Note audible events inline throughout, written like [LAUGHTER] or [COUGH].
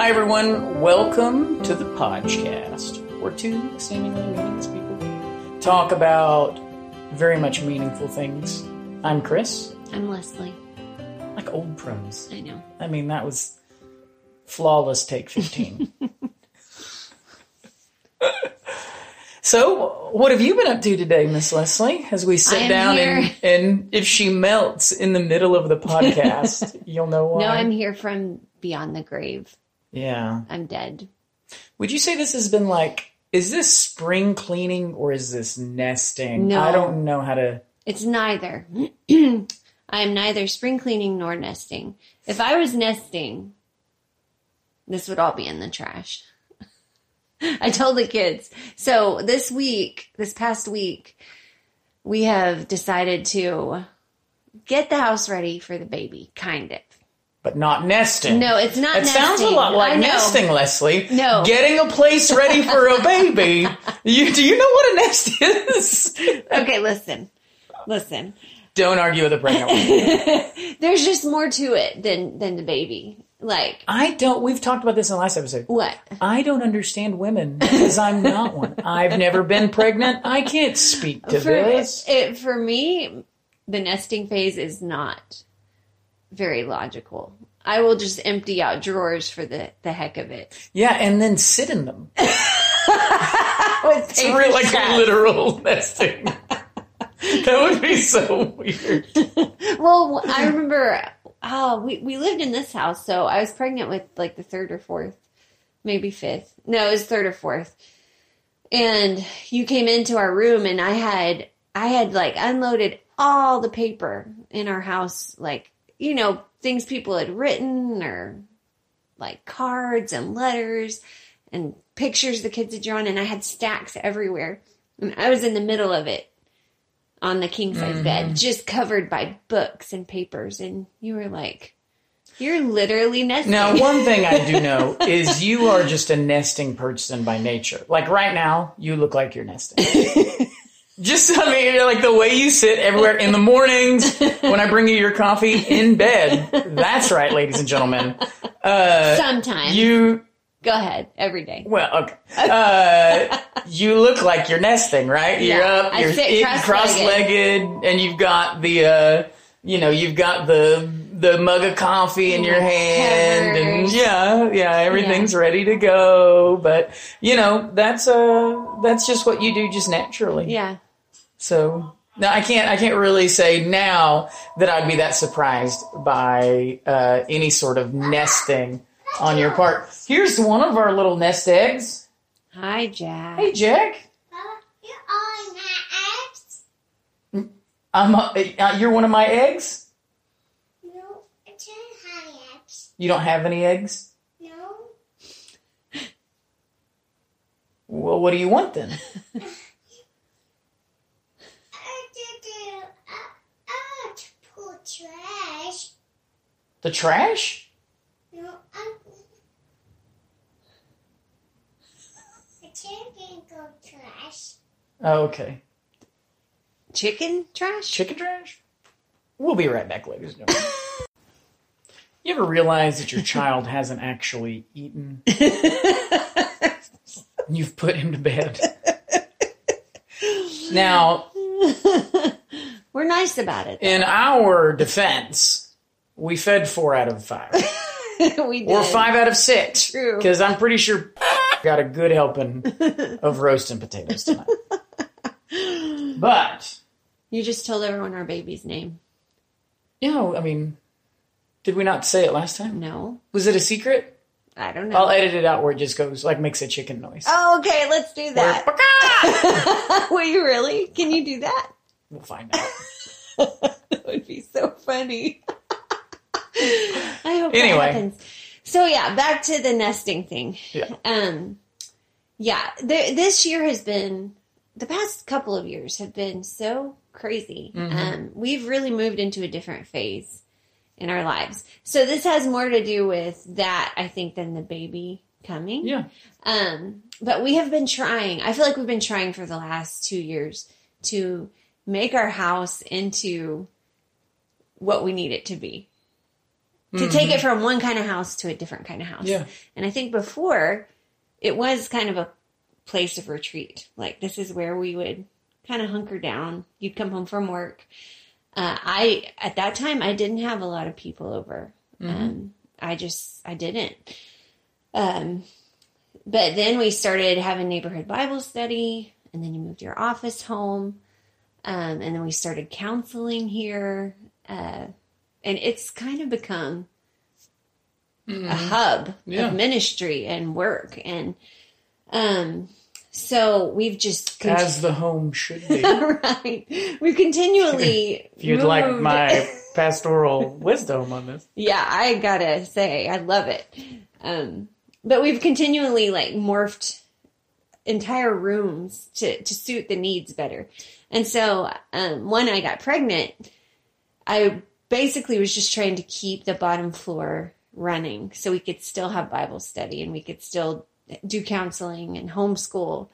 Hi, everyone. Welcome to the podcast, where two seemingly meaningless people talk about very much meaningful things. I'm Chris, I'm Lesley. like old pros. I know. I mean, that was flawless take 15. [LAUGHS] so, what have you been up to today, Miss Lesley? As we sit down and, and if she melts in the middle of the [LAUGHS] podcast, you'll know why. No, I'm here from beyond the grave. Yeah. I'm dead. Would you say this has been like, is this spring cleaning or is this nesting? No. I don't know how to. It's neither. [CLEARS THROAT] I am neither spring cleaning nor nesting. If I was nesting, this would all be in the trash. [LAUGHS] I told the kids. So this week, this past week, we have decided to get the house ready for the baby, kind of. But not nesting. No, it's not It sounds a lot like nesting, Lesley. No. Getting a place ready for a baby. You, do you know what a nest is? Okay, listen. Listen. Don't argue with a pregnant woman. [LAUGHS] There's just more to it than than the baby. Like I don't, we've talked about this in the last episode. what? I don't understand women because I'm not one. I've never been pregnant. I can't speak to For this. it, for me, the nesting phase is not very logical. I will just empty out drawers for the the heck of it. Yeah, and then sit in them. With [LAUGHS] It's real, like a literal nesting. that would be so weird. [LAUGHS] Well, I remember. Oh, we we lived in this house, so I was pregnant with like the third or fourth, maybe fifth. No, it was third or fourth. And you came into our room, and I had I had like unloaded all the paper in our house, like you know things people had written or like cards and letters and pictures the kids had drawn, and I had stacks everywhere. And I was in the middle of it on the king size bed, mm. just covered by books and papers. And you were like, you're literally nesting. Now, one [LAUGHS] thing I do know is you are just a nesting person by nature. Like right now, you look like you're nesting. [LAUGHS] just, I mean, like the way you sit everywhere in the mornings when I bring you your coffee in bed. That's right, ladies and gentlemen. Uh, Sometimes. You, Go ahead. Every day. well, okay. Uh, you look like you're nesting, right? You're Yeah, up, I you're sit cross-legged. cross-legged, and you've got the, uh, you know, you've got the the mug of coffee in your hand, and yeah, yeah, everything's ready to go. But you know, that's uh, that's just what you do, just naturally. Yeah. So now I can't I can't really say now that I'd be that surprised by uh, any sort of nesting on your part. Here's one of our little nest eggs. Hi, Jack. Hey, Jack. You are my eggs? I'm uh, uh, you're one of my eggs. No, it's a honey eggs. You don't have any eggs. No, Well, what do you want then? [LAUGHS] I did uh, uh, to put trash. The trash? No, I'm. I can't go trash. Oh, okay. Chicken trash? Chicken trash? We'll be right back, ladies and gentlemen. [LAUGHS] You ever realize that your child hasn't actually eaten? [LAUGHS] You've put him to bed. Now, [LAUGHS] We're nice about it. in our defense, we fed four out of five. [LAUGHS] we did. Or five out of six. True. Because I'm pretty sure [LAUGHS] got a good helping [LAUGHS] of roast and potatoes tonight. But, You just told everyone our baby's name. know, I mean, did we not say it last time? No. Was it a secret? I don't know. I'll edit it out where it just goes, like, makes a chicken noise. oh, okay. Let's do that. Will you really? Can you do that? We'll find out. that would be so funny. I hope Anyway. that happens. So yeah, back to the nesting thing. Yeah. Um, yeah, th- this year has been the past couple of years have been so crazy. Mm-hmm. Um, we've really moved into a different phase in our lives. So this has more to do with that, I think, than the baby coming. Yeah. Um, but we have been trying. I feel like we've been trying for the last two years to make our house into what we need it to be. To take it from one kind of house to a different kind of house. Yeah. And I think before it was kind of a place of retreat. Like this is where we would kind of hunker down. You'd come home from work. Uh, I at that time I didn't have a lot of people over. Um, I just I didn't. Um, but then we started having neighborhood Bible study, and then you moved your office home, um, and then we started counseling here, uh, and it's kind of become a hub Yeah. of ministry and work, and um, so we've just As the home should be. [LAUGHS] right, we continually. [LAUGHS] If you'd like my [LAUGHS] pastoral wisdom on this. yeah, I gotta say, I love it. Um, but we've continually like morphed entire rooms to, to suit the needs better. And so, um, when I got pregnant, I basically was just trying to keep the bottom floor running so we could still have Bible study and we could still do counseling and homeschool.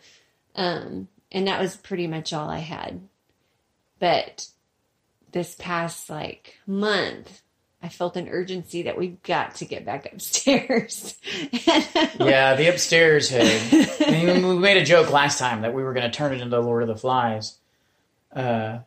Um, and that was pretty much all I had. But this past like month, I felt an urgency that we've got to get back [LAUGHS] upstairs. [LAUGHS] Yeah, the upstairs hey. I mean, we made a joke last time that we were going to turn it into Lord of the Flies. Uh,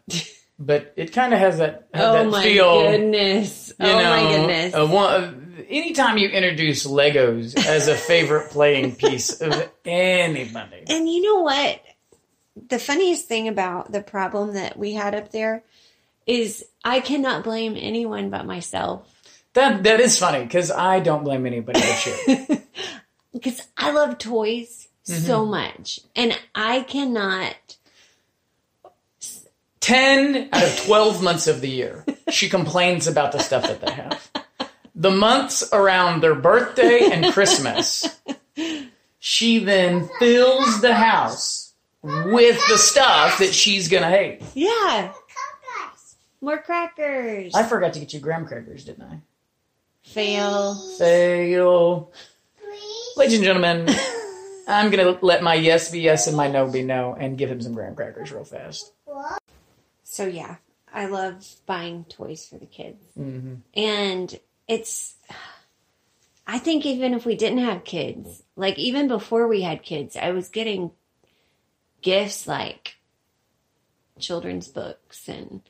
but it kind of has that, oh that my feel. goodness! you oh my goodness! one, uh, anytime you introduce Legos as a favorite playing [LAUGHS] piece of anybody, And you know what? The funniest thing about the problem that we had up there is I cannot blame anyone but myself that that is funny because I don't blame anybody but you. [LAUGHS] because I love toys so much, and I cannot. 10 out of 12 months of the year, she complains about the stuff that they have. The months around their birthday and Christmas, she then fills the house with the stuff that she's going to hate. Yeah, Crackers. more crackers. I forgot to get you graham crackers, didn't I? Fail. Fail. Please. Ladies and gentlemen, I'm going to let my yes be yes and my no be no and give him some graham crackers real fast. So yeah, I love buying toys for the kids. hmm And it's, I think even if we didn't have kids, like even before we had kids, I was getting gifts like children's books and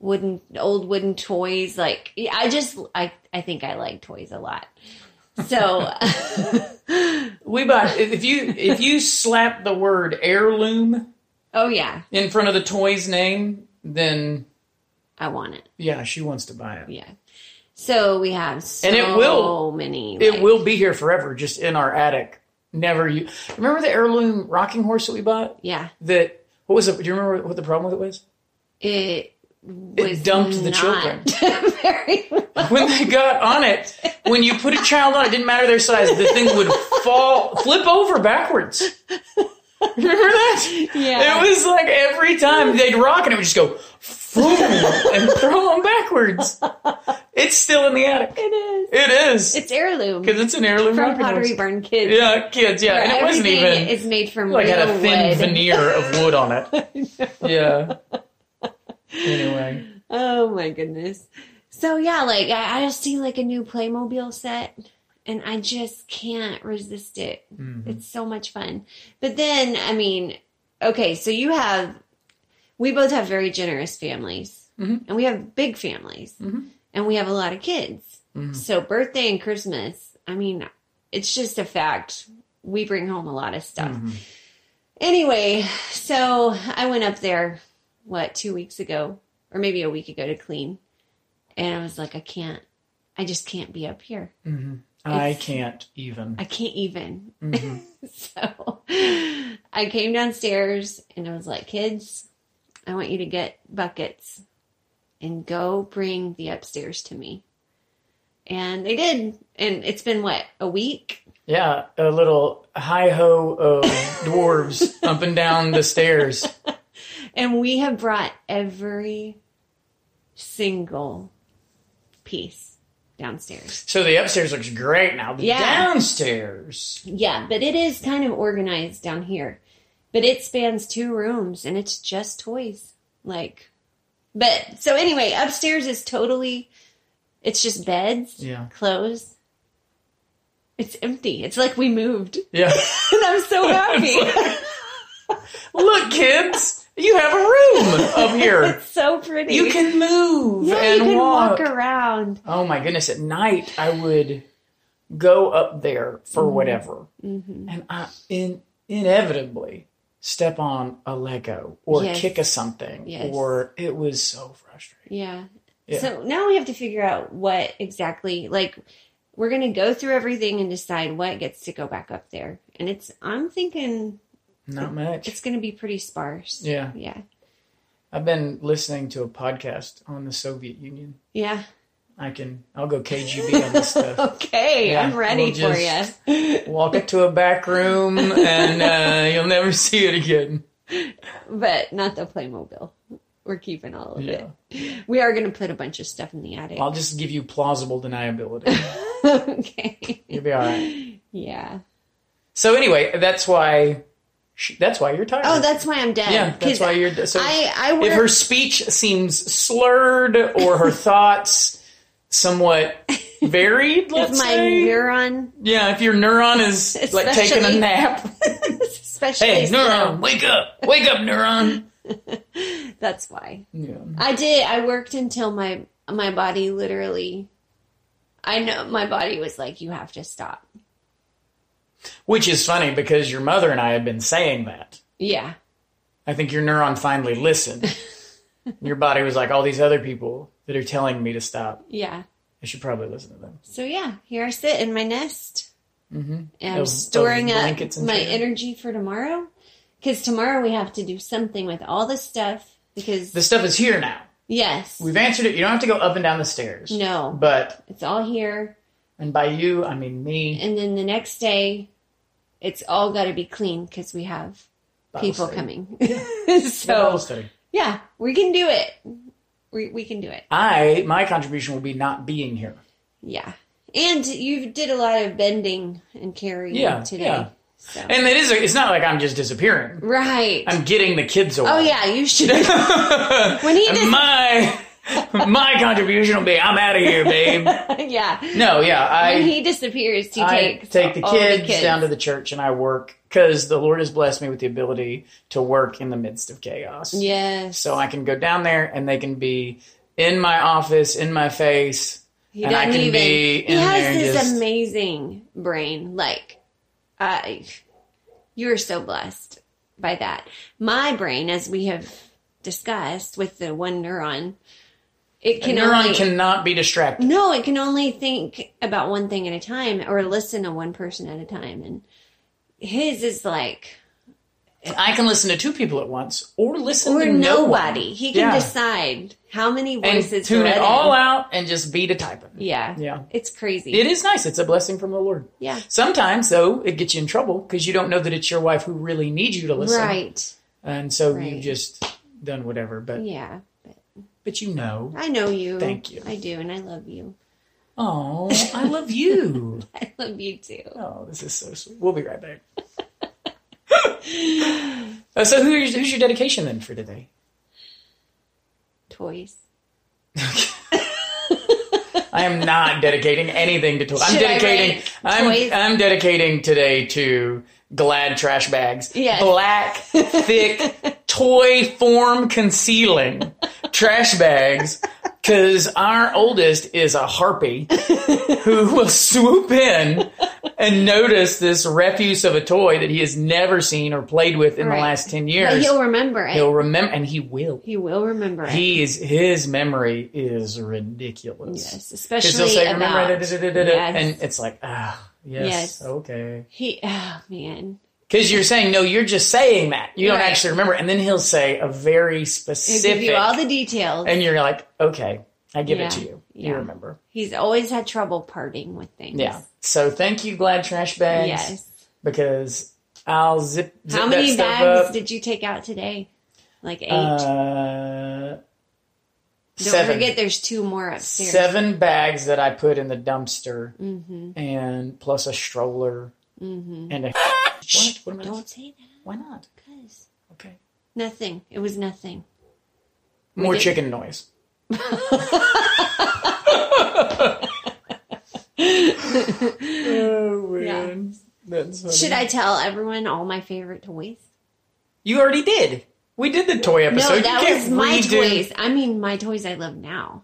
wooden, old wooden toys. Like, I just, I, I think I like toys a lot. So, [LAUGHS] We bought if you if you slap the word heirloom oh yeah, in front of the toy's name, then I want it. yeah, she wants to buy it. Yeah. So we have so And it will- many. It like- will be here forever, just in our attic. Never you remember the heirloom rocking horse that we bought? Yeah. That what was it? Do you remember what the problem with it was? It was dumped the children. [LAUGHS] When they got on it, when you put a child on it, didn't matter their size, the thing would fall, flip over backwards. Remember that? Yeah. It was like every time they'd rock and it would just go and throw them backwards. It's still in the attic. It is. It is. It's heirloom Because it's an heirloom from Pottery horse. Barn Kids. Yeah, kids, yeah. And it wasn't even It's made from like real had a thin wood. veneer of wood on it. [LAUGHS] Yeah. Anyway. Oh my goodness. So yeah, like I, I see like a new Playmobil set and I just can't resist it. Mm-hmm. It's so much fun. But then, I mean, okay, so you have, we both have very generous families Mhm. and we have big families Mhm. and we have a lot of kids. Mhm. So birthday and Christmas, I mean, it's just a fact. We bring home a lot of stuff. Mhm. Anyway, so I went up there, what, two weeks ago, or maybe a week ago to clean. And I was like, I can't, I just can't be up here. I can't even. I can't even. Mhm. [LAUGHS] So I came downstairs and I was like, kids, I want you to get buckets and go bring the upstairs to me. And they did. And it's been what, a week? Yeah, a little hi ho of [LAUGHS] dwarves up and down the stairs. [LAUGHS] And we have brought every single piece downstairs. So the upstairs looks great now. The Yeah. downstairs. Yeah, but it is kind of organized down here. But it spans two rooms and it's just toys. Like, but so anyway, upstairs is totally It's just beds, Yeah. clothes. It's empty. It's like we moved. Yeah. [LAUGHS] And I'm so [LAUGHS] happy. [LAUGHS] Look, kids, you have a room up [LAUGHS] here. it's so pretty. You can move yeah, and you can walk. walk around. Oh my goodness! At night, I would go up there for Mm-hmm. whatever, and I in, inevitably step on a Lego or Yes. kick a something, Yes. or it was so frustrating. Yeah. Yeah. So now we have to figure out what exactly like we're going to go through everything and decide what gets to go back up there. And it's I'm thinking Not much. it's going to be pretty sparse. Yeah, Yeah. I've been listening to a podcast on the Soviet Union. Yeah. I can. I'll go KGB on this stuff. [LAUGHS] Okay, Yeah, I'm ready we'll for you. [LAUGHS] Walk it to a back room, and uh, you'll never [LAUGHS] see it again. But not the Playmobil. We're keeping all of Yeah. it. We are going to put a bunch of stuff in the attic. I'll just give you plausible deniability. okay. You'll be all right. Yeah. So anyway, that's why she, that's why you're tired. Oh, that's why I'm dead. yeah. That's why you're. So I I work. if her speech seems slurred or her [LAUGHS] thoughts somewhat varied, if let's my say, neuron, yeah, if your neuron is [LAUGHS] like taking a nap, [LAUGHS] especially hey, slow, neuron, wake up, wake up, neuron. that's why. Yeah. I did. I worked until my my body literally. I know my body was like, "You have to stop." Which is funny because your mother and I have been saying that. Yeah, I think your neuron finally listened. [LAUGHS] your body was like, all these other people that are telling me to stop. yeah. I should probably listen to them. So yeah, here I sit in my nest, Mm-hmm. and I'm storing up my energy for tomorrow. Because tomorrow we have to do something with all this stuff. Because The stuff is here now. yes, We've answered it. You don't have to go up and down the stairs. no, But, it's all here. and by you, I mean me. And then the next day, it's all got to be clean because we have Bible people study. coming. [LAUGHS] [LAUGHS] Bible so study. yeah, we can do it. We we can do it. I, my contribution will be not being here. Yeah. And you did a lot of bending and carrying Yeah, today. yeah. So. And it is, it's not like I'm just disappearing. right. I'm getting the kids oh, away. oh yeah, you should. [LAUGHS] when he did, my, [LAUGHS] my contribution will be, I'm out of here, babe. [LAUGHS] yeah. No, yeah, I. when he disappears, I takes take the all kids, down to the church and I work because the Lord has blessed me with the ability to work in the midst of chaos. Yes. So I can go down there and they can be in my office, in my face. he and I can even. be he has this just- amazing brain. Like, I, you are so blessed by that. My brain, as we have discussed with the one neuron, it A can neuron only cannot be distracted. No, it can only think about one thing at a time or listen to one person at a time. And his is like, I can listen to two people at once or listen or to no nobody. one. He can Yeah. decide how many and voices tune to it all in. out and just be the to typing. Yeah. Yeah. It's crazy. It is nice. It's a blessing from the Lord. Yeah. Sometimes, though, it gets you in trouble because you don't know that it's your wife who really needs you to listen. Right. And so Right. you've just done whatever. But Yeah. But you know. I know you. Thank you. I do. And I love you. Oh, I love you. [LAUGHS] I love you too. Oh, this is so sweet. We'll be right back. [LAUGHS] Uh, so, who is, who's your dedication then for today? Toys. [LAUGHS] I am not dedicating anything to toys. I'm dedicating. write I'm? I'm dedicating today to Glad trash bags. Yes. Black, thick, toy form concealing [LAUGHS] trash bags. Because our oldest is a harpy who will swoop in and notice this refuse of a toy that he has never seen or played with in Right. the last 10 But years. he'll remember it. He'll remember, and he will. he will remember. He is his memory is ridiculous. yes. Especially he'll say, about. "Remember," da, da, da," Yes. and it's like, ah, yes, Yes. okay. He, oh man. Because you're saying, no, you're just saying that. You don't Right. actually remember. And then he'll say a very He'll specific, give you all the details. and you're like, okay, I give Yeah. it to you. You remember. He's always had trouble parting with things. Yeah. So thank you, Glad Trash Bags. Yes. Because I'll zip, zip How many bags up. did you take out today? Like eight. uh, Don't seven. forget, there's two more upstairs. seven bags that I put in the dumpster, Mm-hmm. and plus a stroller Mm-hmm. and a [LAUGHS] what? What am I? Don't say that, Why not? because Okay. nothing. It was nothing. More did- chicken noise. [LAUGHS] oh man, that's funny. Should I tell everyone all my favorite toys? You already did. We did the toy episode. no, that can't was my redo- toys. I mean, my toys I love now.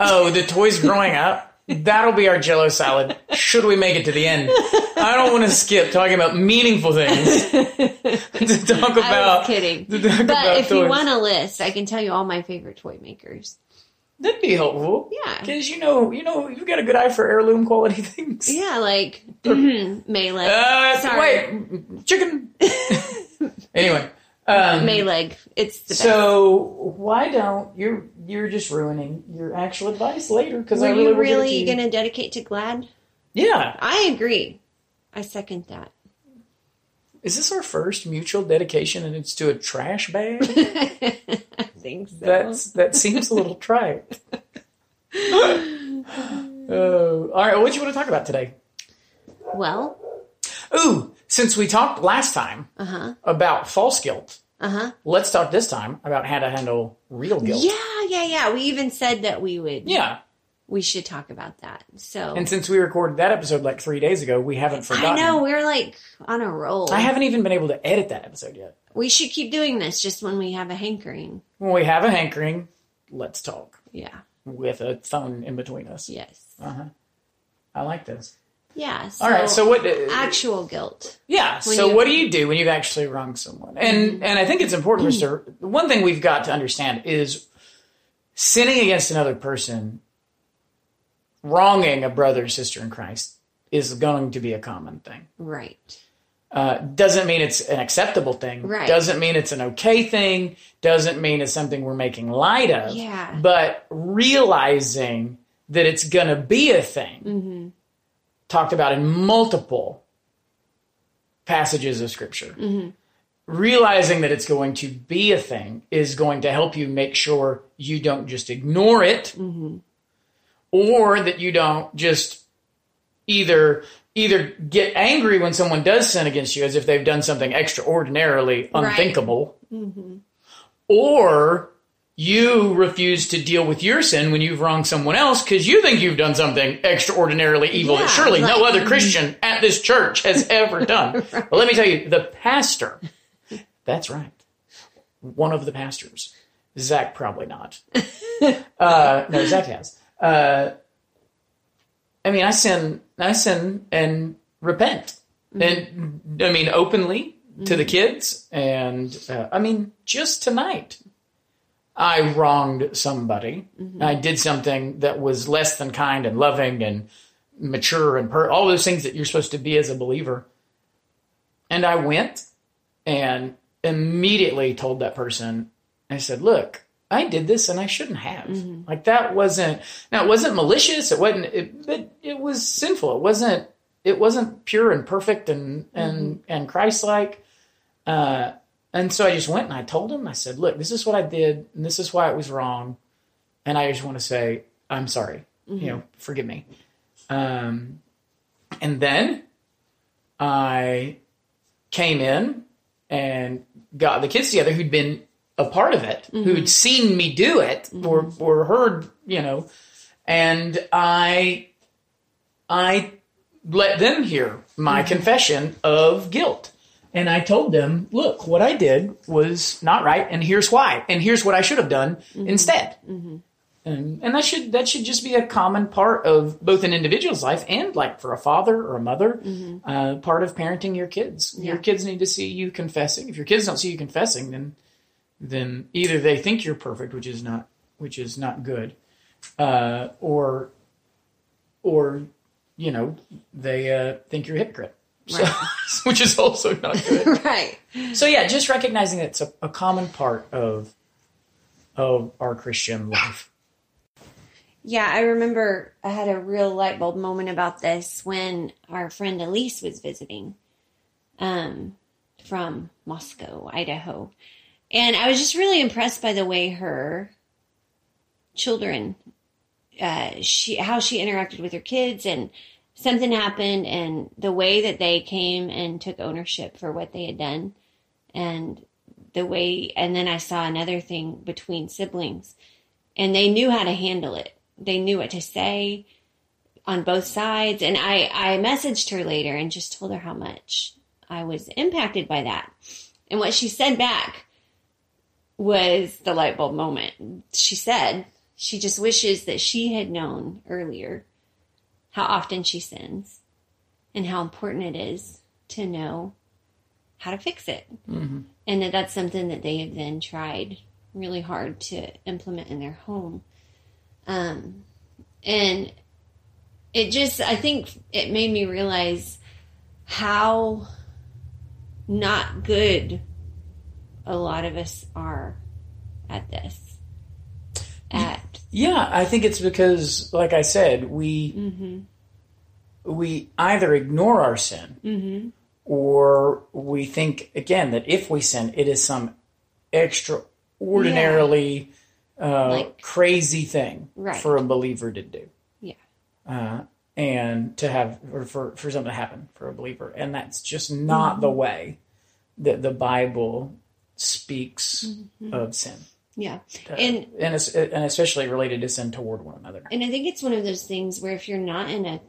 Oh, the toys growing up. That'll be our Jello salad. Should we make it to the end? I don't want to skip talking about meaningful things [LAUGHS] to talk I about. was kidding. to talk But if you want a list, I can tell you all my favorite toy makers. that'd be helpful. Yeah. because you know, you know, you've got a good eye for heirloom quality [LAUGHS] things. Yeah, like Melee. Uh, Sorry. wait, chicken. [LAUGHS] anyway, um, Maileg. It's the best. so why don't you're you're just ruining your actual advice later? Because really you will give it to really going to dedicate to Glad? Yeah, I agree. I second that. is this our first mutual dedication, and it's to a trash bag? [LAUGHS] I think so. That's that seems a little trite. [LAUGHS] Oh, all right. What do you want to talk about today? well, Ooh, since we talked last time uh huh. about false guilt, Uh huh. let's talk this time about how to handle real guilt. Yeah, yeah, yeah. We even said that we would. Yeah. We should talk about that. So And since we recorded that episode like three days ago, we haven't forgotten. I know we're like on a roll. I haven't even been able to edit that episode yet. we should keep doing this just when we have a hankering. When we have a hankering, let's talk Yeah. with a phone in between us. Yes. Uh huh. I like this. Yeah. So All right. So what? actual guilt. Yeah. So you- what do you do when you've actually wronged someone? And and I think it's important for sir. One thing we've got to understand is sinning against another person, wronging a brother or sister in Christ is going to be a common thing. Right. Uh, doesn't mean it's an acceptable thing. Right. Doesn't mean it's an okay thing. Doesn't mean it's something we're making light of. Yeah. But realizing that it's going to be a thing, Mm-hmm. Talked about in multiple passages of scripture. Mm-hmm. Realizing that it's going to be a thing is going to help you make sure you don't just ignore it Mm-hmm. or that you don't just either either get angry when someone does sin against you as if they've done something extraordinarily unthinkable or you refuse to deal with your sin when you've wronged someone else because you think you've done something extraordinarily evil that Yeah, surely no other Christian at this church has [LAUGHS] ever done. Well, let me tell you, the pastor, that's right, one of the pastors, Zach probably not. [LAUGHS] Uh, no, Zach has. Uh, I mean, I sin, I sin and repent, and I mean openly to the kids, and uh, I mean just tonight, I wronged somebody. Mm-hmm. I did something that was less than kind and loving and mature and per- all those things that you're supposed to be as a believer. And I went and immediately told that person, I said, look, I did this and I shouldn't have. Mm-hmm. Like that wasn't, now it wasn't malicious. It wasn't, it, but it was sinful. It wasn't, it wasn't pure and perfect and, mm-hmm. and, and Christ-like. Uh, and so I just went and I told him, I said, look, this is what I did and this is why it was wrong. And I just want to say, I'm sorry, you mm-hmm. know, forgive me. Um, and then I came in and got the kids together who'd been a part of it, who'd mm-hmm. seen me do it mm-hmm. or, or heard, you know, and I, I let them hear my confession of guilt. And I told them, look, what I did was not right, and here's why, and here's what I should have done instead. And, and that should that should just be a common part of both an individual's life and like for a father or a mother, uh, part of parenting your kids. Your kids need to see you confessing. If your kids don't see you confessing, then then either they think you're perfect, which is not which is not good, uh, or or you know they uh, think you're a hypocrite, so, [LAUGHS] which is also not good. [LAUGHS] right. so yeah, just recognizing that it's a, a common part of of our Christian life. Yeah, I remember I had a real light bulb moment about this when our friend Elise was visiting um, from Moscow, Idaho. And I was just really impressed by the way her children, uh, she how she interacted with her kids, and something happened, and the way that they came and took ownership for what they had done, and the way, and then I saw another thing between siblings, and they knew how to handle it. They knew what to say. on both sides. And I, I messaged her later and just told her how much I was impacted by that. And what she said back was the light bulb moment. She said she just wishes that she had known earlier how often she sins and how important it is to know how to fix it. And that that's something that they have then tried really hard to implement in their home. Um, and it just, I think it made me realize how not good a lot of us are at this. Yeah, I think it's because, like I said, we Mm-hmm. we either ignore our sin Mm-hmm. or we think again that if we sin, it is some extraordinarily uh, Like- crazy thing Right. for a believer to do. yeah, uh, and to have or for for something to happen for a believer, and that's just not the way that the Bible speaks of sin, yeah, Uh, and and es- and especially related to sin toward one another. and I think it's one of those things where if you're not in a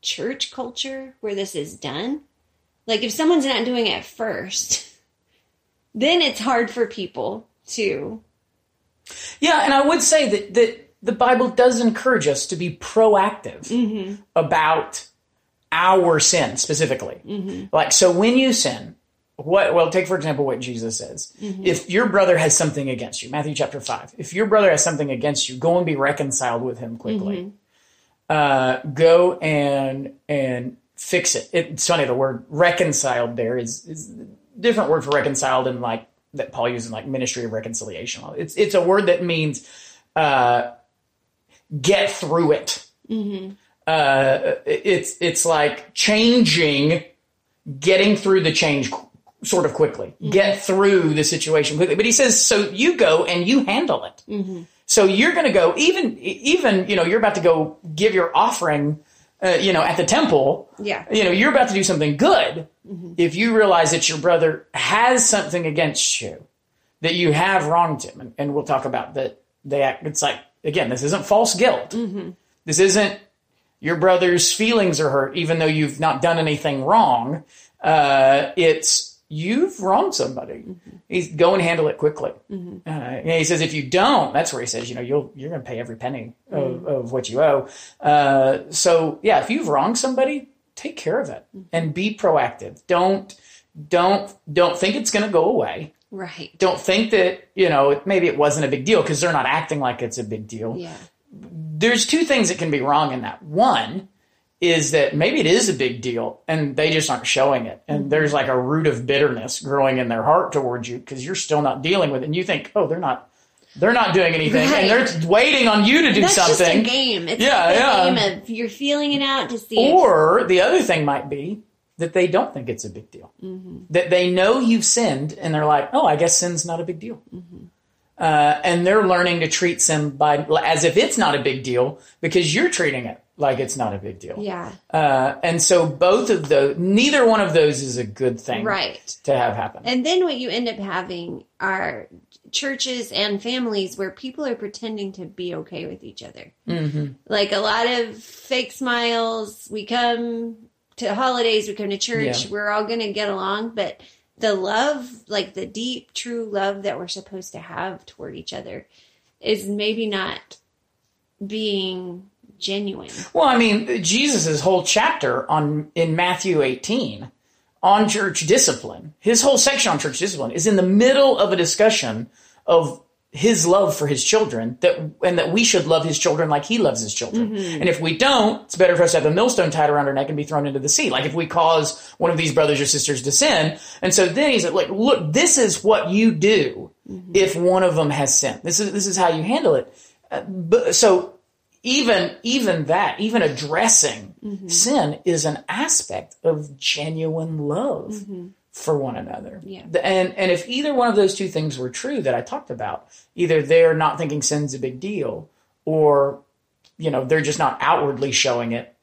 church culture where this is done, like if someone's not doing it first, then it's hard for people to Yeah, and I would say that that the Bible does encourage us to be proactive about our sin specifically. Like, so when you sin, what? Well, take for example what Jesus says: If your brother has something against you, Matthew chapter five. If your brother has something against you, go and be reconciled with him quickly. Uh, go and and fix it. It's funny the word reconciled there is is a different word for reconciled and like that Paul uses in like ministry of reconciliation. It's it's a word that means uh, get through it. Uh, it's it's like changing, getting through the change sort of quickly, get through the situation quickly. But he says, so you go and you handle it. So you're going to go even even you know you're about to go give your offering. Uh, you know, at the temple, Yeah. you know, you're about to do something good. If you realize that your brother has something against you, that you have wronged him, and, and we'll talk about that. They act. It's like again, this isn't false guilt. This isn't your brother's feelings are hurt, even though you've not done anything wrong. Uh, it's you've wronged somebody. He's go and handle it quickly. Uh, and he says if you don't, that's where he says you know you'll you're going to pay every penny of, of what you owe. Uh, so yeah, if you've wronged somebody, take care of it and be proactive. Don't don't don't think it's going to go away right. don't think that you know maybe it wasn't a big deal because they're not acting like it's a big deal Yeah. there's two things that can be wrong in that one is that maybe it is a big deal and they just aren't showing it and mm-hmm. there's like a root of bitterness growing in their heart towards you because you're still not dealing with it and you think oh they're not they're not doing anything and they're waiting on you to do something. That's just a game. It's Yeah, like yeah. game of you're feeling it out to see Or the other thing might be that they don't think it's a big deal. Mm-hmm. That they know you've sinned and they're like, oh, I guess sin's not a big deal. Mm-hmm. Uh, and they're learning to treat sin by as if it's not a big deal because you're treating it like it's not a big deal. Yeah. Uh, and so both of those, neither one of those is a good thing Right. to have happen. And then what you end up having are churches and families where people are pretending to be okay with each other. Mm-hmm. Like a lot of fake smiles. We come to holidays, we come to church, Yeah. we're all going to get along. But the love, like the deep, true love that we're supposed to have toward each other, is maybe not being genuine. Well, I mean, Jesus' whole chapter on in Matthew 18 on church discipline, his whole section on church discipline is in the middle of a discussion of his love for his children that and that we should love his children like he loves his children. And if we don't, it's better for us to have a millstone tied around our neck and be thrown into the sea. Like if we cause one of these brothers or sisters to sin. And so then he's like, look, this is what you do if one of them has sinned. This is this is how you handle it. Uh, but so even even that even addressing sin is an aspect of genuine love for one another. Yeah. And and if either one of those two things were true that i talked about either they're not thinking sin's a big deal or you know they're just not outwardly showing it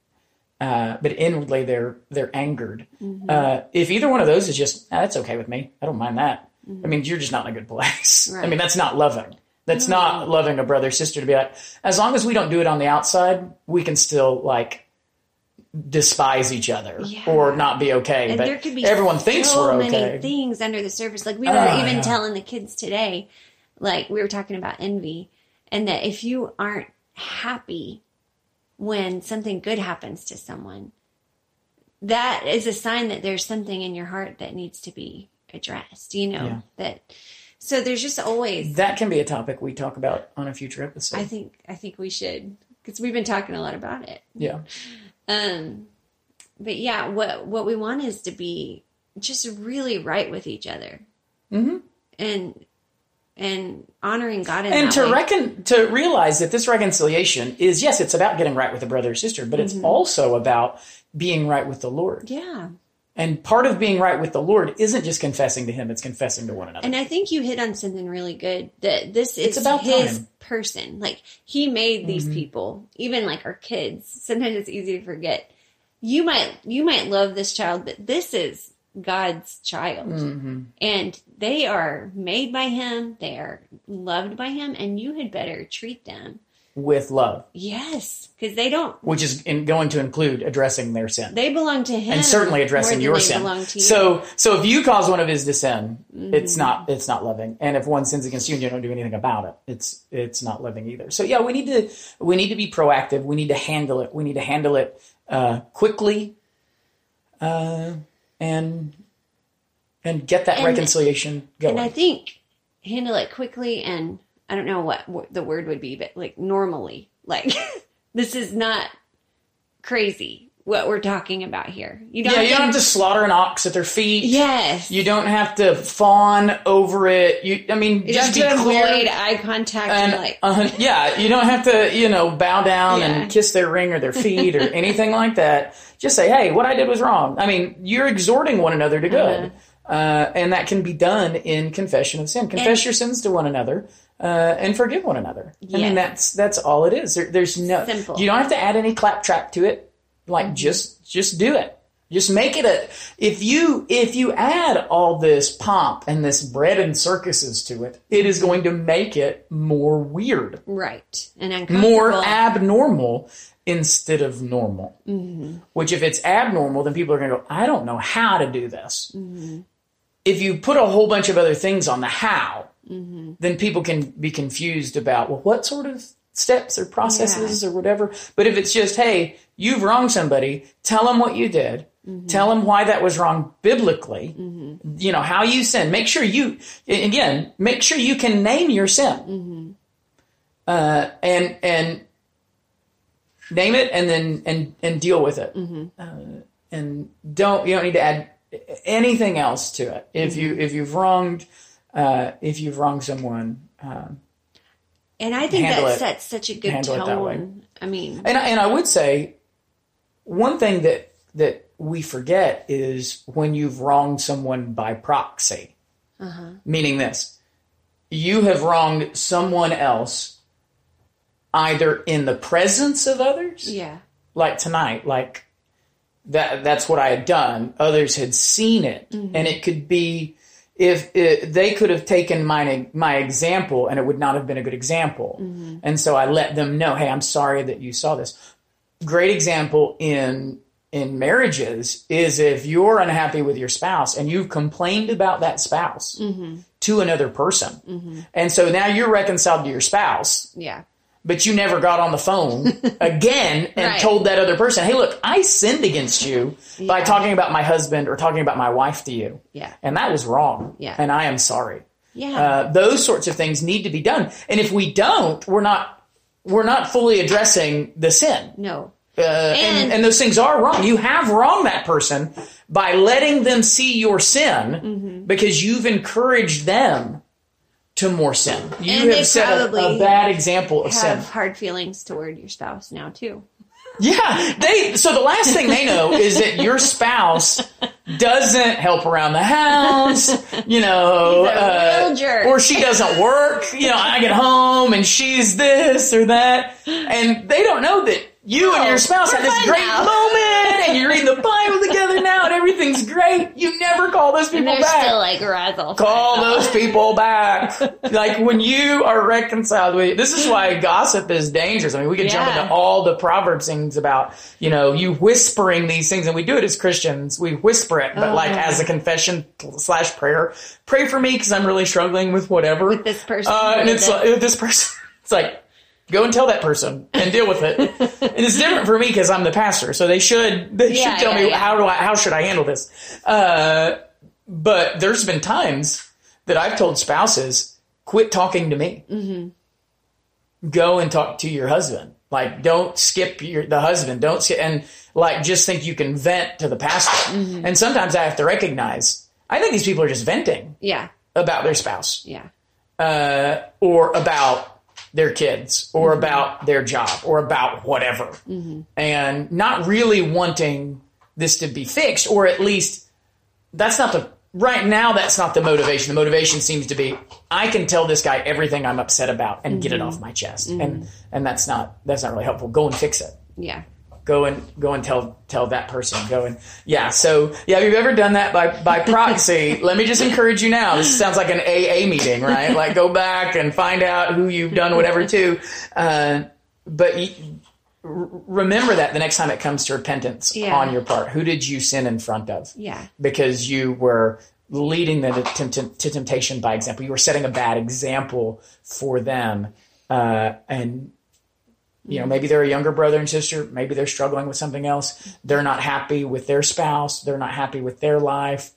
uh, but inwardly they're they're angered uh, if either one of those is just "Ah, that's okay with me. I don't mind that. I mean you're just not in a good place. [LAUGHS] I mean that's not loving That's not mm. loving a brother or sister to be like, as long as we don't do it on the outside, we can still like despise each other Yeah. or not be okay. And but there could be everyone thinks so we're many okay. things under the surface. Like we were Oh, even yeah. telling the kids today, like we were talking about envy, and that if you aren't happy when something good happens to someone, that is a sign that there's something in your heart that needs to be addressed. You know Yeah. that. So there's just always. That can be a topic we talk about on a future episode. I think I think we should because we've been talking a lot about it. yeah. Um, but yeah, what what we want is to be just really right with each other, hmm and and honoring God in and that to way. reckon to realize that this reconciliation is yes it's about getting right with a brother or sister but Mm-hmm. it's also about being right with the lord yeah, and part of being right with the lord isn't just confessing to him it's confessing to one another and I think you hit on something really good. That this is It's about His time. person. Like He made these Mhm. people, even like our kids. Sometimes it's easy to forget. You might you might love this child, but this is God's child. hmm and they are made by him they are loved by him and you had better treat them with love. Yes because they don't which is in, going to include addressing their sin. They belong to him and certainly addressing your sin. you. so so if you cause one of his to sin it's Mm-hmm. not it's not loving. And if one sins against you and you don't do anything about it it's it's not loving either. So yeah we need to we need to be proactive. We need to handle it. We need to handle it uh, quickly uh, and and get that And- reconciliation going and i think handle it quickly and i don't know what, what the word would be but like normally like [LAUGHS] this is not crazy what we're talking about here you don't yeah you don't have to slaughter an ox at their feet yes you don't have to fawn over it you i mean you just be to clear avoid eye contact and, and like uh, yeah, you don't have to, you know, bow down Yeah. and kiss their ring or their feet or [LAUGHS] anything like that. Just say, "Hey, what I did was wrong." I mean, you're exhorting one another to good, Uh-huh. uh, and that can be done in confession of sin. Confess And- your sins to one another. Uh, and forgive one another. I mean, that's that's all it is. There, there's no. Simple. You don't have to add any claptrap to it. Like just just do it. Just make it a. If you if you add all this pomp and this bread and circuses to it, it is going to make it more weird, right and more abnormal instead of normal. Mm-hmm. Which, if it's abnormal, then people are going to go, I don't know how to do this. Mm-hmm. If you put a whole bunch of other things on the how, Mm-hmm. then people can be confused about, well, what sort of steps or processes or whatever. But if it's just, hey, you've wronged somebody, tell them what you did. Mm-hmm. Tell them why that was wrong biblically. You know, how you sin. Make sure you, again, make sure you can name your sin. Mm-hmm. Uh, and, and name it and then, and, and deal with it. Mm-hmm. Uh, and don't, you don't need to add anything else to it. If you, Mm-hmm. if you've wronged, uh, if you've wronged someone, um, And I think that it- sets such a good handle that way. tone. I mean, And I- and I would say one thing that that we forget is when you've wronged someone by proxy. Uh-huh. Meaning this, you have wronged someone else either in the presence of others, yeah, like tonight, like that that's what I had done. Others had seen it, and it could be if it, they could have taken my my example, and it would not have been a good example. Mm-hmm. And so I let them know, hey, I'm sorry that you saw this. Great example in in marriages is if you're unhappy with your spouse and you've complained about that spouse mm-hmm. to another person, mm-hmm. and so now you're reconciled to your spouse. Yeah, but you never got on the phone [LAUGHS] again and Right. told that other person, hey, look, I sinned against you by talking about my husband or talking about my wife to you. yeah, And that was wrong. Yeah. And I am sorry. yeah. Uh, those sorts of things need to be done. And if we don't, we're not, we're not fully addressing the sin. no, Uh, and, And- and those things are wrong. You have wronged that person by letting them see your sin Mm-hmm. because you've encouraged them to more sin. You And have set a, a bad example of sin. have hard feelings toward your spouse now too. Yeah, they. So the last thing they know is that your spouse doesn't help around the house. You know, He's a uh, real jerk. or she doesn't work. You know, I get home and she's this or that, and they don't know that you and your spouse had this great now. moment, and you're reading the Bible together now, and everything's great. You never call those people they're back. still like razzle. Call those people back. [LAUGHS] Like when you are reconciled with, this is why gossip is dangerous. I mean, we could jump into all the Proverbs things about, you know, you whispering these things and we do it as Christians. We whisper it, but Oh, like as a confession slash prayer, pray for me because I'm really struggling with whatever. With this person Uh, and it's this. like, [LAUGHS] this person, it's like, go and tell that person and deal with it. [LAUGHS] and it's different for me because I'm the pastor. So they should, they Yeah, should tell yeah, me yeah. how do I, how should I handle this? Uh, but there's been times that I've told spouses, quit talking to me. Mm-hmm. Go and talk to your husband. Like, don't skip your, the husband. Don't skip, and like, just think you can vent to the pastor. Mm-hmm. And sometimes I have to recognize, I think these people are just venting Yeah. about their spouse Yeah. uh, or about their kids or mm-hmm. about their job or about whatever. Mm-hmm. And not really wanting this to be fixed or at least that's not the right now that's not the motivation. The motivation seems to be i can tell this guy everything i'm upset about and get it mm-hmm. off my chest. And and that's not that's not really helpful. Go and fix it. Yeah. Go and go and tell tell that person go and yeah so yeah if you've ever done that by by proxy [LAUGHS] let me just encourage you now this sounds like an aa meeting right like go back and find out who you've done whatever to uh, but you, r- remember that the next time it comes to repentance Yeah. on your part who did you sin in front of Yeah. because you were leading them to, tempt- to temptation by example. You were setting a bad example for them. Uh, and, you know, maybe they're a younger brother and sister. Maybe they're struggling with something else. They're not happy with their spouse. They're not happy with their life.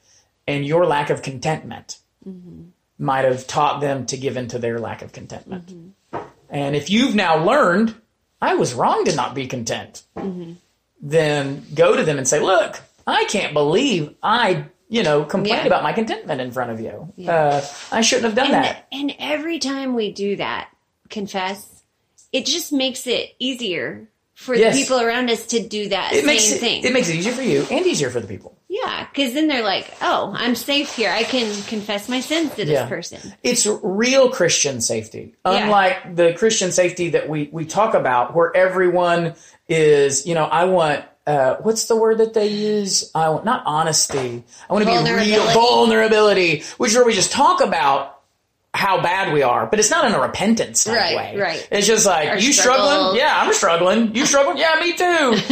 And your lack of contentment mm-hmm. might have taught them to give into their lack of contentment. Mm-hmm. And if you've now learned, I was wrong to not be content, mm-hmm. then go to them and say, look, I can't believe I, you know, complained Yeah. about my contentment in front of you. Uh, I shouldn't have done And, that. and every time we do that, confess, it just makes it easier for Yes. the people around us to do that It same makes it, thing. it makes it easier for you and easier for the people. yeah, because then they're like, "Oh, I'm safe here. I can confess my sins to this Yeah. person." It's real Christian safety, unlike the Christian safety that we we talk about, where everyone is, you know, I want. Uh, what's the word that they use? I want not honesty. I want to be real Vulnerability. vulnerability, which is where we just talk about how bad we are, but it's not in a repentance type Right, way. right. It's just like Our you struggles. struggling? Yeah, I'm struggling. You struggling? Yeah, me too.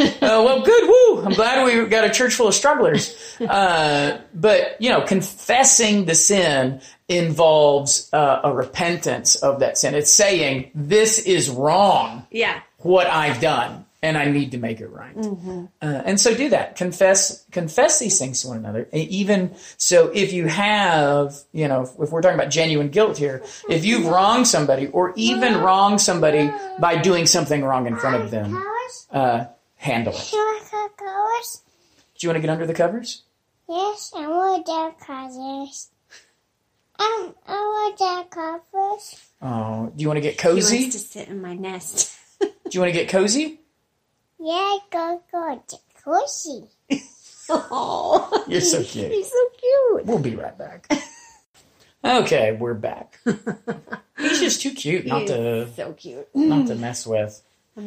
[LAUGHS] uh, well, good. Woo! I'm glad we got a church full of strugglers. Uh, but you know, confessing the sin involves uh, a repentance of that sin. It's saying this is wrong Yeah, what I've done, and I need to make it right. Mm-hmm. Uh, and so do that. Confess, confess these things to one another. Even so, if you have, you know, if, if we're talking about genuine guilt here, if you've wronged somebody, or even wronged somebody by doing something wrong in front of them, uh, handle it. You want colors? Do you want to get under the covers? Yes, I want dark colors. Um, I want dark colors. Oh, do you want to get he cozy? wants to sit in my nest. Do you want to get cozy? Yeah, go go to cozy. oh, You're so cute. he's so cute. We'll be right back. Okay, we're back. He's just too cute not to so cute. not to mess with.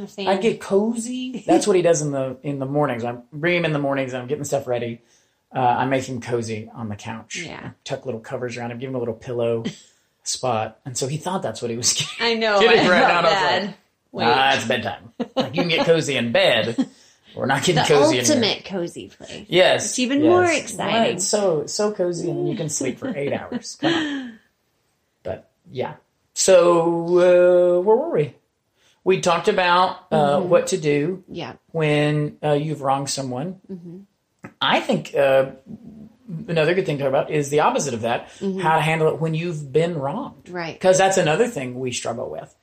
Fan. I get cozy. That's what he does in the in the mornings. I bring him in the mornings. I'm getting stuff ready. Uh, I make him cozy on the couch. Yeah. I tuck little covers around him, give him a little pillow spot, and so he thought that's what he was getting. I know. Get it I right now, I was bad. like, Wait. Ah, it's bedtime. Like, you can get cozy in bed. We're not getting the cozy in here. ultimate cozy place. Yes, It's even yes. more exciting. it's so so cozy, and you can sleep for eight hours. Come on. But yeah. So uh, where were we? We talked about uh, Mm-hmm. what to do Yeah. when uh, you've wronged someone. Mm-hmm. I think uh, another good thing to talk about is the opposite of that: Mm-hmm. how to handle it when you've been wronged. Right. Because that's another thing we struggle with.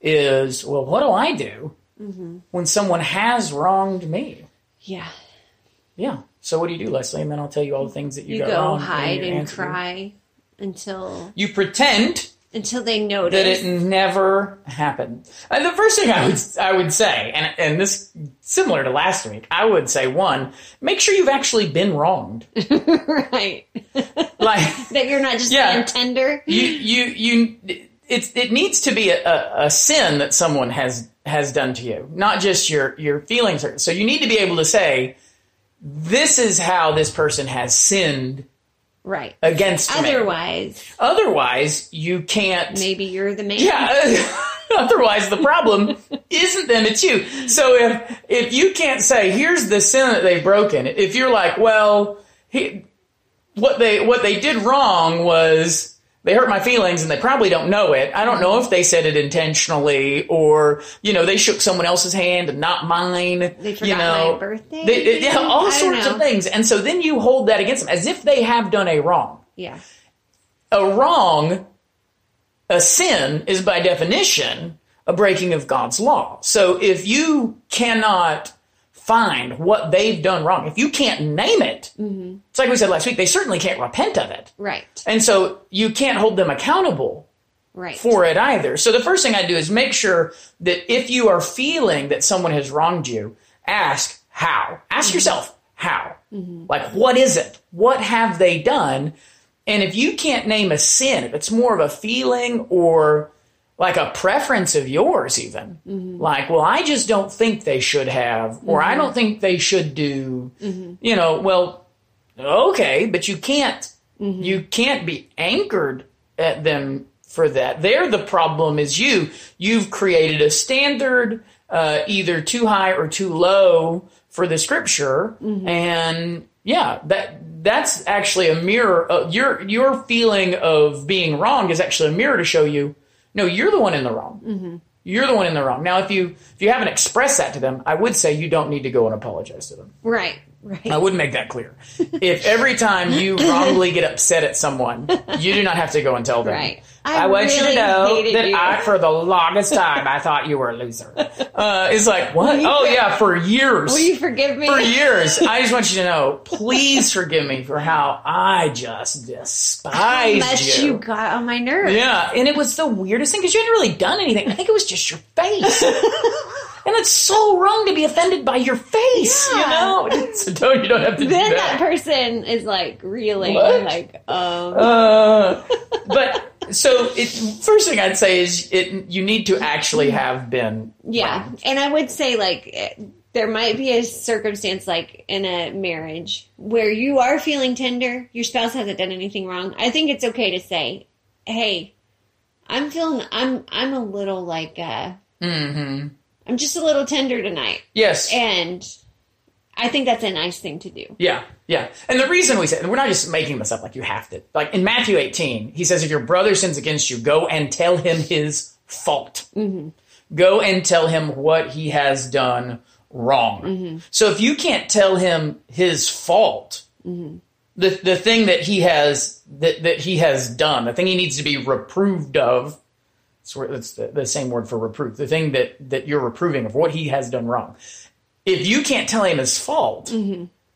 Is well, what do I do Mm-hmm. when someone has wronged me? Yeah. Yeah. So what do you do, Lesley? And then I'll tell you all the things that you, You got go wrong. hide your and cry until You pretend until they notice. that it never happened. And the first thing I would I would say, and and this similar to last week, I would say one, make sure you've actually been wronged. [LAUGHS] right. Like [LAUGHS] that you're not just Yeah. being tender. you you you it's it needs to be a, a, sin that someone has has done to you, not just your your feelings. hurt. So you need to be able to say, this is how this person has sinned Right. against me. Otherwise, Otherwise, you can't. maybe you're the man. Yeah. [LAUGHS] Otherwise, the problem isn't them; it's you. So if if you can't say, "Here's the sin that they've broken," if you're like, "Well, he, what they what they did wrong was." They hurt my feelings and they probably don't know it. I don't know if they said it intentionally or, you know, they shook someone else's hand and not mine. They forgot you know, my birthday. They, yeah, all [LAUGHS] sorts of things. And so then you hold that against them as if they have done a wrong Yeah. a wrong, a sin is by definition a breaking of God's law. So if you cannot find what they've done wrong, if you can't name it, mm-hmm. it's like we said last week, they certainly can't repent of it. Right. And so you can't hold them accountable Right. for it either. So the first thing I do is make sure that if you are feeling that someone has wronged you, ask how. Ask mm-hmm. yourself how. Mm-hmm. Like, what is it? What have they done? And if you can't name a sin, if it's more of a feeling or like a preference of yours, even mm-hmm. like, well, I just don't think they should have, or I mm-hmm. don't think they should do, mm-hmm. you know, well, okay, but you can't you can't be anchored at them for that. There, the problem is you. You've created a standard, uh, either too high or too low for the scripture, and yeah, that that's actually a mirror. Uh, your your feeling of being wrong is actually a mirror to show you, no, you're the one in the wrong. Mm-hmm. You're the one in the wrong. Now, if you if you haven't expressed that to them, I would say you don't need to go and apologize to them. Right. Right. I wouldn't make that clear. If every time you wrongly get upset at someone, you do not have to go and tell them. Right. I, I want you to know that you." I, for the longest time, I thought you were a loser. [LAUGHS] Uh, it's like, what? Oh, yeah, for years. Will you forgive me? for years. [LAUGHS] I just want you to know, please forgive me for how I just How despised much you got on my nerves. yeah, and it was the weirdest thing because you hadn't really done anything. I think it was just your face. [LAUGHS] and it's so wrong to be offended by your face, you know? [LAUGHS] So don't, you don't have to do Then that that. person is like reeling, What? like, um, Uh, but so it, first thing I'd say is it you need to actually have been yeah. wronged. And I would say, like, eh, there might be a circumstance, like in a marriage, where you are feeling tender, your spouse hasn't done anything wrong. I think it's okay to say, hey, I'm feeling, I'm, I'm a little like, uh, Mm-hmm. I'm just a little tender tonight. Yes. And I think that's a nice thing to do. Yeah, yeah. And the reason we say, and we're not just making this up like you have to. Like in Matthew 18, he says, if your brother sins against you, go and tell him his fault. Mm-hmm. Go and tell him what he has done wrong. Mm-hmm. So if you can't tell him his fault, mm-hmm. the, the thing that he has that, that he has done, the thing he needs to be reproved of, it's it's the, the same word for reproof, the thing that, that you're reproving of what he has done wrong. If you can't tell him his fault,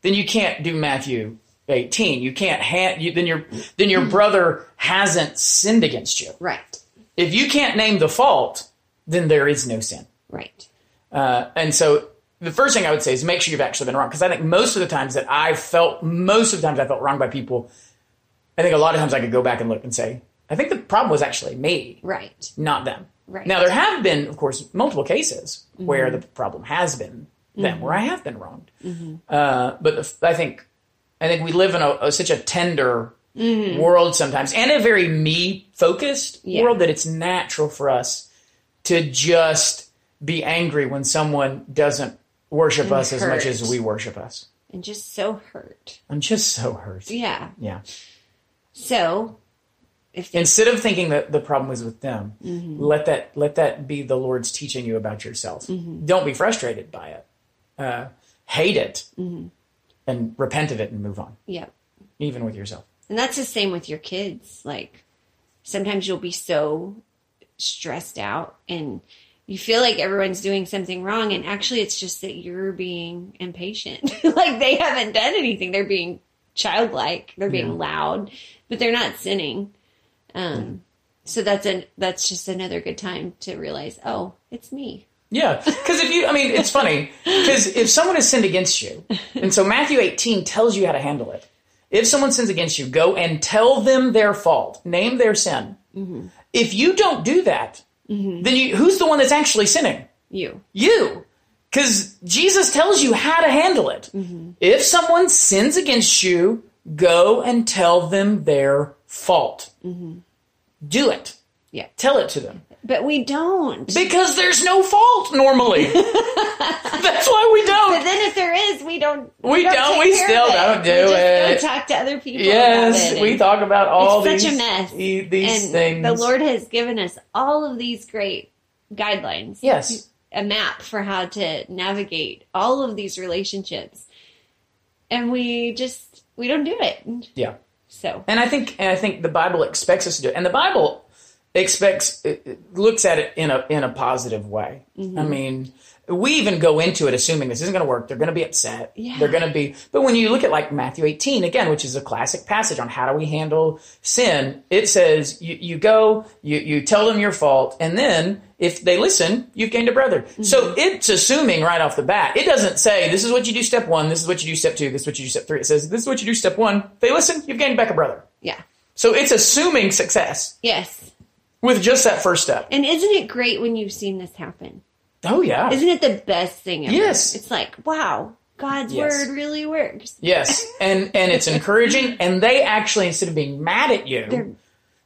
then you can't do Matthew 18. You can't ha- you, then your then your brother hasn't sinned against you. Right. If you can't name the fault, then there is no sin. Right. Uh, and so the first thing I would say is make sure you've actually been wrong because I think most of the times that I felt most of the times I felt wrong by people, I think a lot of times I could go back and look and say I think the problem was actually me, Right. not them. Right. Now there have been, of course, multiple cases mm-hmm. where the problem has been them, mm-hmm. where I have been wronged. Mm-hmm. Uh, but the, I think, I think we live in a, a- such a tender world sometimes, and a very me focused Yeah. world that it's natural for us to just be angry when someone doesn't worship us as much as we worship us. And just so hurt. I'm just so hurt. Yeah. Yeah. So, if Instead of thinking that the problem was with them, Mm-hmm. let that let that be the Lord's teaching you about yourself. Mm-hmm. Don't be frustrated by it. Uh, hate it Mm-hmm. and repent of it and move on, yeah. even with yourself. And that's the same with your kids. Like, sometimes you'll be so stressed out and you feel like everyone's doing something wrong. And actually, it's just that you're being impatient. [LAUGHS] like, they haven't done anything. They're being childlike, they're being Yeah. loud, but they're not sinning. Um, hmm. So that's an that's just another good time to realize, oh, it's me. Yeah, because if you, I mean, it's funny because if someone has sinned against you, and so Matthew 18 tells you how to handle it. If someone sins against you, go and tell them their fault, name their sin. Mm-hmm. If you don't do that, mm-hmm. then you, who's the one that's actually sinning? You. You. Because Jesus tells you how to handle it. Mm-hmm. If someone sins against you, go and tell them their fault. Do it. Yeah. Tell it to them. But we don't. Because there's no fault normally. [LAUGHS] That's why we don't. But then if there is, we don't. We don't, take we still don't do we it. Talk to other people. Yes, about it we talk about all these, such a mess. these and things. The Lord has given us all of these great guidelines. Yes. a map for how to navigate all of these relationships, and we just we don't do it. Yeah. So And I think and I think the Bible expects us to do it. And the Bible expects it, it looks at it in a in a positive way. Mm-hmm. I mean, we even go into it assuming this isn't going to work. They're going to be upset. Yeah. They're going to be. But when you look at like Matthew 18 again, which is a classic passage on how do we handle sin, it says you, you go, you you tell them your fault, and then if they listen, you've gained a brother. Mm-hmm. So it's assuming right off the bat. It doesn't say this is what you do step one, this is what you do step two, this is what you do step three. It says this is what you do step one. They listen, you've gained back a brother. yeah, So it's assuming success yes. with just that first step. And isn't it great when you've seen this happen? Oh yeah. Isn't it the best thing ever? Yes. It's like, wow, God's Yes. word really works. yes. And and it's encouraging [LAUGHS] and they actually instead of being mad at you, They're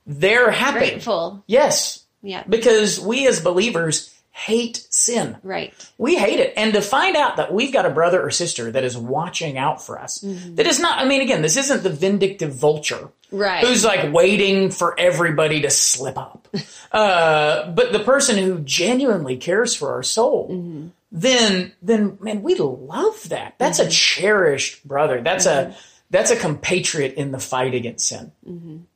they're, happy. grateful. Yes. Yeah. Because we as believers hate sin. Right. We hate it. And to find out that we've got a brother or sister that is watching out for us, mm-hmm. that is not, I mean, again, this isn't the vindictive vulture Right. who's like waiting for everybody to slip up. [LAUGHS] Uh, but the person who genuinely cares for our soul, mm-hmm. then, then, man, we love that. That's a mm-hmm. cherished brother. That's a, that's a compatriot in the fight against sin.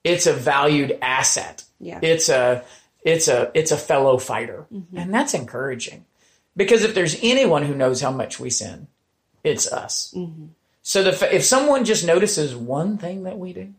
It's a valued asset. Yeah. It's a, it's a, it's a fellow fighter. Mm-hmm. And that's encouraging. Because if there's anyone who knows how much we sin, it's us. Mm-hmm. So the, if someone just notices one thing that we do,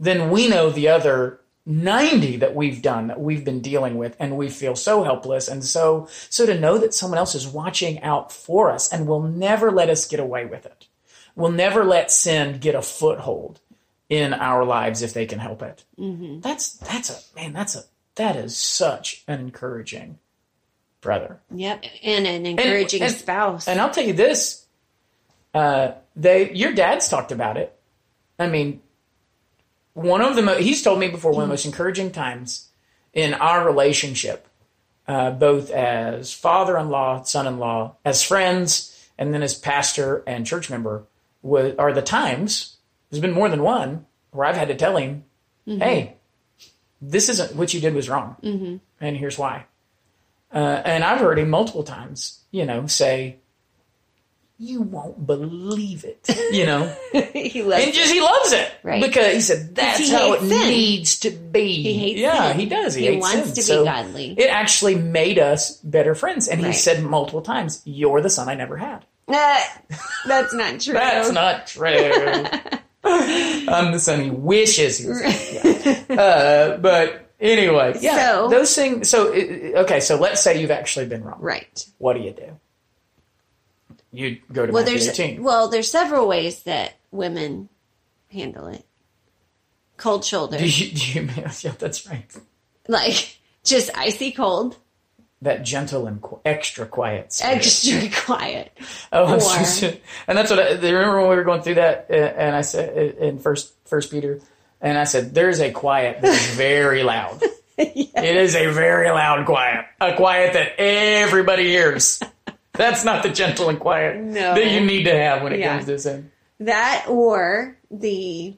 then we know the other 90 that we've done that we've been dealing with and we feel so helpless and so so to know that someone else is watching out for us and will never let us get away with it will never let sin get a foothold in our lives if they can help it. Mm-hmm. That's that's a man that's a that is such an encouraging brother Yep. And an encouraging and- spouse. and I'll tell you this: uh, they, your dad's talked about it. I mean, one of the mo- he's told me before one of the most encouraging times in our relationship, uh, both as father-in-law, son-in-law, as friends, and then as pastor and church member, wa- are the times. There's been more than one where I've had to tell him, "Hey, this isn't what you did was wrong, and here's why." Uh, and I've heard him multiple times, you know, say, "You won't believe it," [LAUGHS] you know, [LAUGHS] he loves and just he loves it Right. because he said that's he how it sin. needs to be. He hates yeah, sin. he does. He, He wants sin. to be So godly. It actually made us better friends, and he Right. said multiple times, "You're the son I never had." Nah, that's not [LAUGHS] true. That's not true. I'm the son he wishes he was. Yeah. Uh, but anyway, yeah, So- those things. So okay, so let's say you've actually been wrong. right. What do you do? You go to Well, Matthew there's 18. well, there's several ways that women handle it. Cold shoulder, do you, do you, [LAUGHS] yeah, that's right. like just icy cold, That gentle and qu- extra quiet. spirit. extra [LAUGHS] quiet. Oh, Or- and that's what I remember when we were going through that, uh, and I said uh, in first First Peter, and I said there's a quiet that is very loud. [LAUGHS] It is a very loud quiet, a quiet that everybody hears. [LAUGHS] That's not the gentle and quiet No. that you need to have when it Yeah. comes to sin. That or the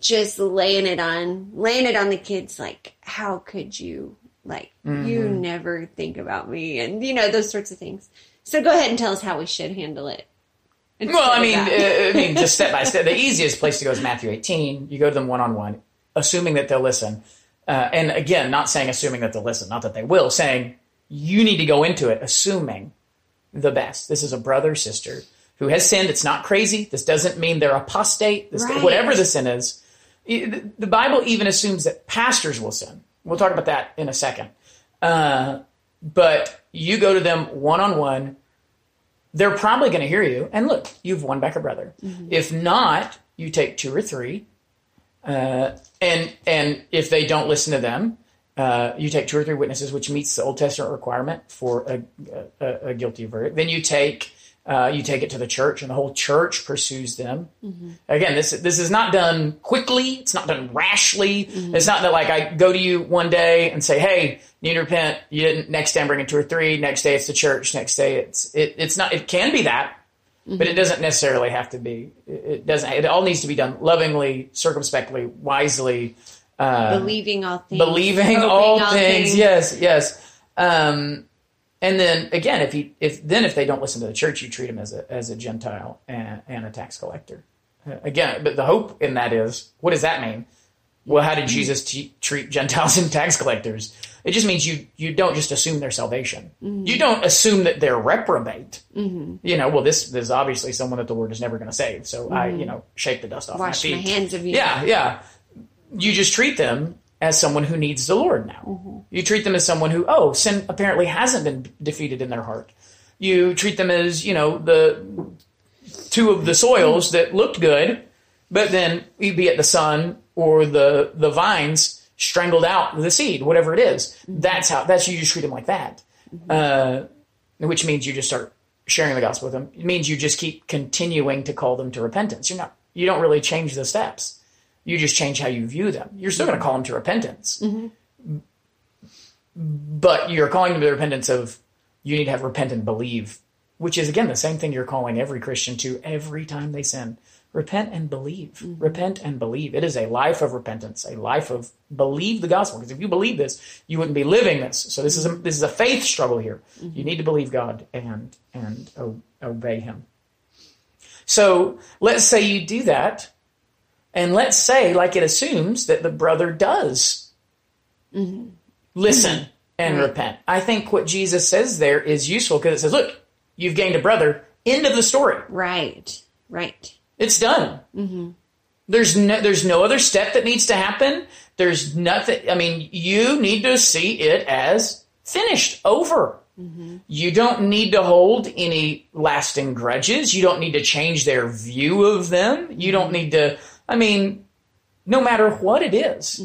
just laying it on laying it on the kids like how could you like you Mm-hmm. never think about me and you know those sorts of things. So go ahead and tell us how we should handle it. Well, I mean, uh, I mean, just step by [LAUGHS] step. The easiest place to go is Matthew 18. You go to them one on one, assuming that they'll listen. Uh, and again, not saying assuming that they'll listen, not that they will, saying you need to go into it assuming the best. This is a brother, sister who has sinned. It's not crazy. This doesn't mean they're apostate. This, Right. Whatever the sin is, the Bible even assumes that pastors will sin. We'll talk about that in a second. Uh, but you go to them one on one they're probably going to hear you. And look, you've won back a brother. If not, you take two or three, uh, and and if they don't listen to them, uh, you take two or three witnesses, which meets the Old Testament requirement for a, a, a guilty verdict. Then you take uh, you take it to the church, and the whole church pursues them. Again, this this is not done quickly. It's not done rashly. It's not that like I go to you one day and say, "Hey, you need to repent." You didn't. Next day, I'm bringing two or three. Next day, it's the church. Next day, it's it, it's not. It can be that, but it doesn't necessarily have to be. It it doesn't. It all needs to be done lovingly, circumspectly, wisely. Uh, believing all things, believing hoping all things. Yes, yes. Um, and then again, if you if then if they don't listen to the church, you treat them as a as a Gentile and, and a tax collector. Uh, again, but the hope in that is what does that mean? Well, how did mm-hmm. Jesus t- treat Gentiles [LAUGHS] and tax collectors? It just means you you don't just assume their salvation. Mm-hmm. You don't assume that they're reprobate. Mm-hmm. You know, well, this, this is obviously someone that the Lord is never going to save. So I, you know, shake the dust off Wash my my hands of you. Yeah, yeah. You just treat them as someone who needs the Lord now. Mm-hmm. You treat them as someone who, oh, sin apparently hasn't been defeated in their heart. You treat them as, you know, the two of the soils that looked good, but then be it the sun or the the vines strangled out the seed, whatever it is. Mm-hmm. That's how that's you just treat them like that. Mm-hmm. Uh, which means you just start sharing the gospel with them. It means you just keep continuing to call them to repentance. You're not you don't really change the steps. You just change how you view them. You're still going to mm-hmm. call them to repentance, mm-hmm. but you're calling them to repentance of you need to have repent and believe, which is again the same thing you're calling every Christian to every time they sin. Repent and believe. Mm-hmm. Repent and believe. It is a life of repentance, a life of believe the gospel. Because if you believe this, you wouldn't be living this. So this is a, this is a faith struggle here. You need to believe God and and obey Him. So let's say you do that, and let's say, like it assumes, that the brother does listen mm-hmm. and Right. repent. I think what Jesus says there is useful because it says, look, you've gained a brother. End of the story. Right. Right. It's done. Mm-hmm. There's no there's no other step that needs to happen. There's nothing. I mean, you need to see it as finished, over. Mm-hmm. You don't need to hold any lasting grudges. You don't need to change their view of them. You don't need to. I mean, no matter what it is,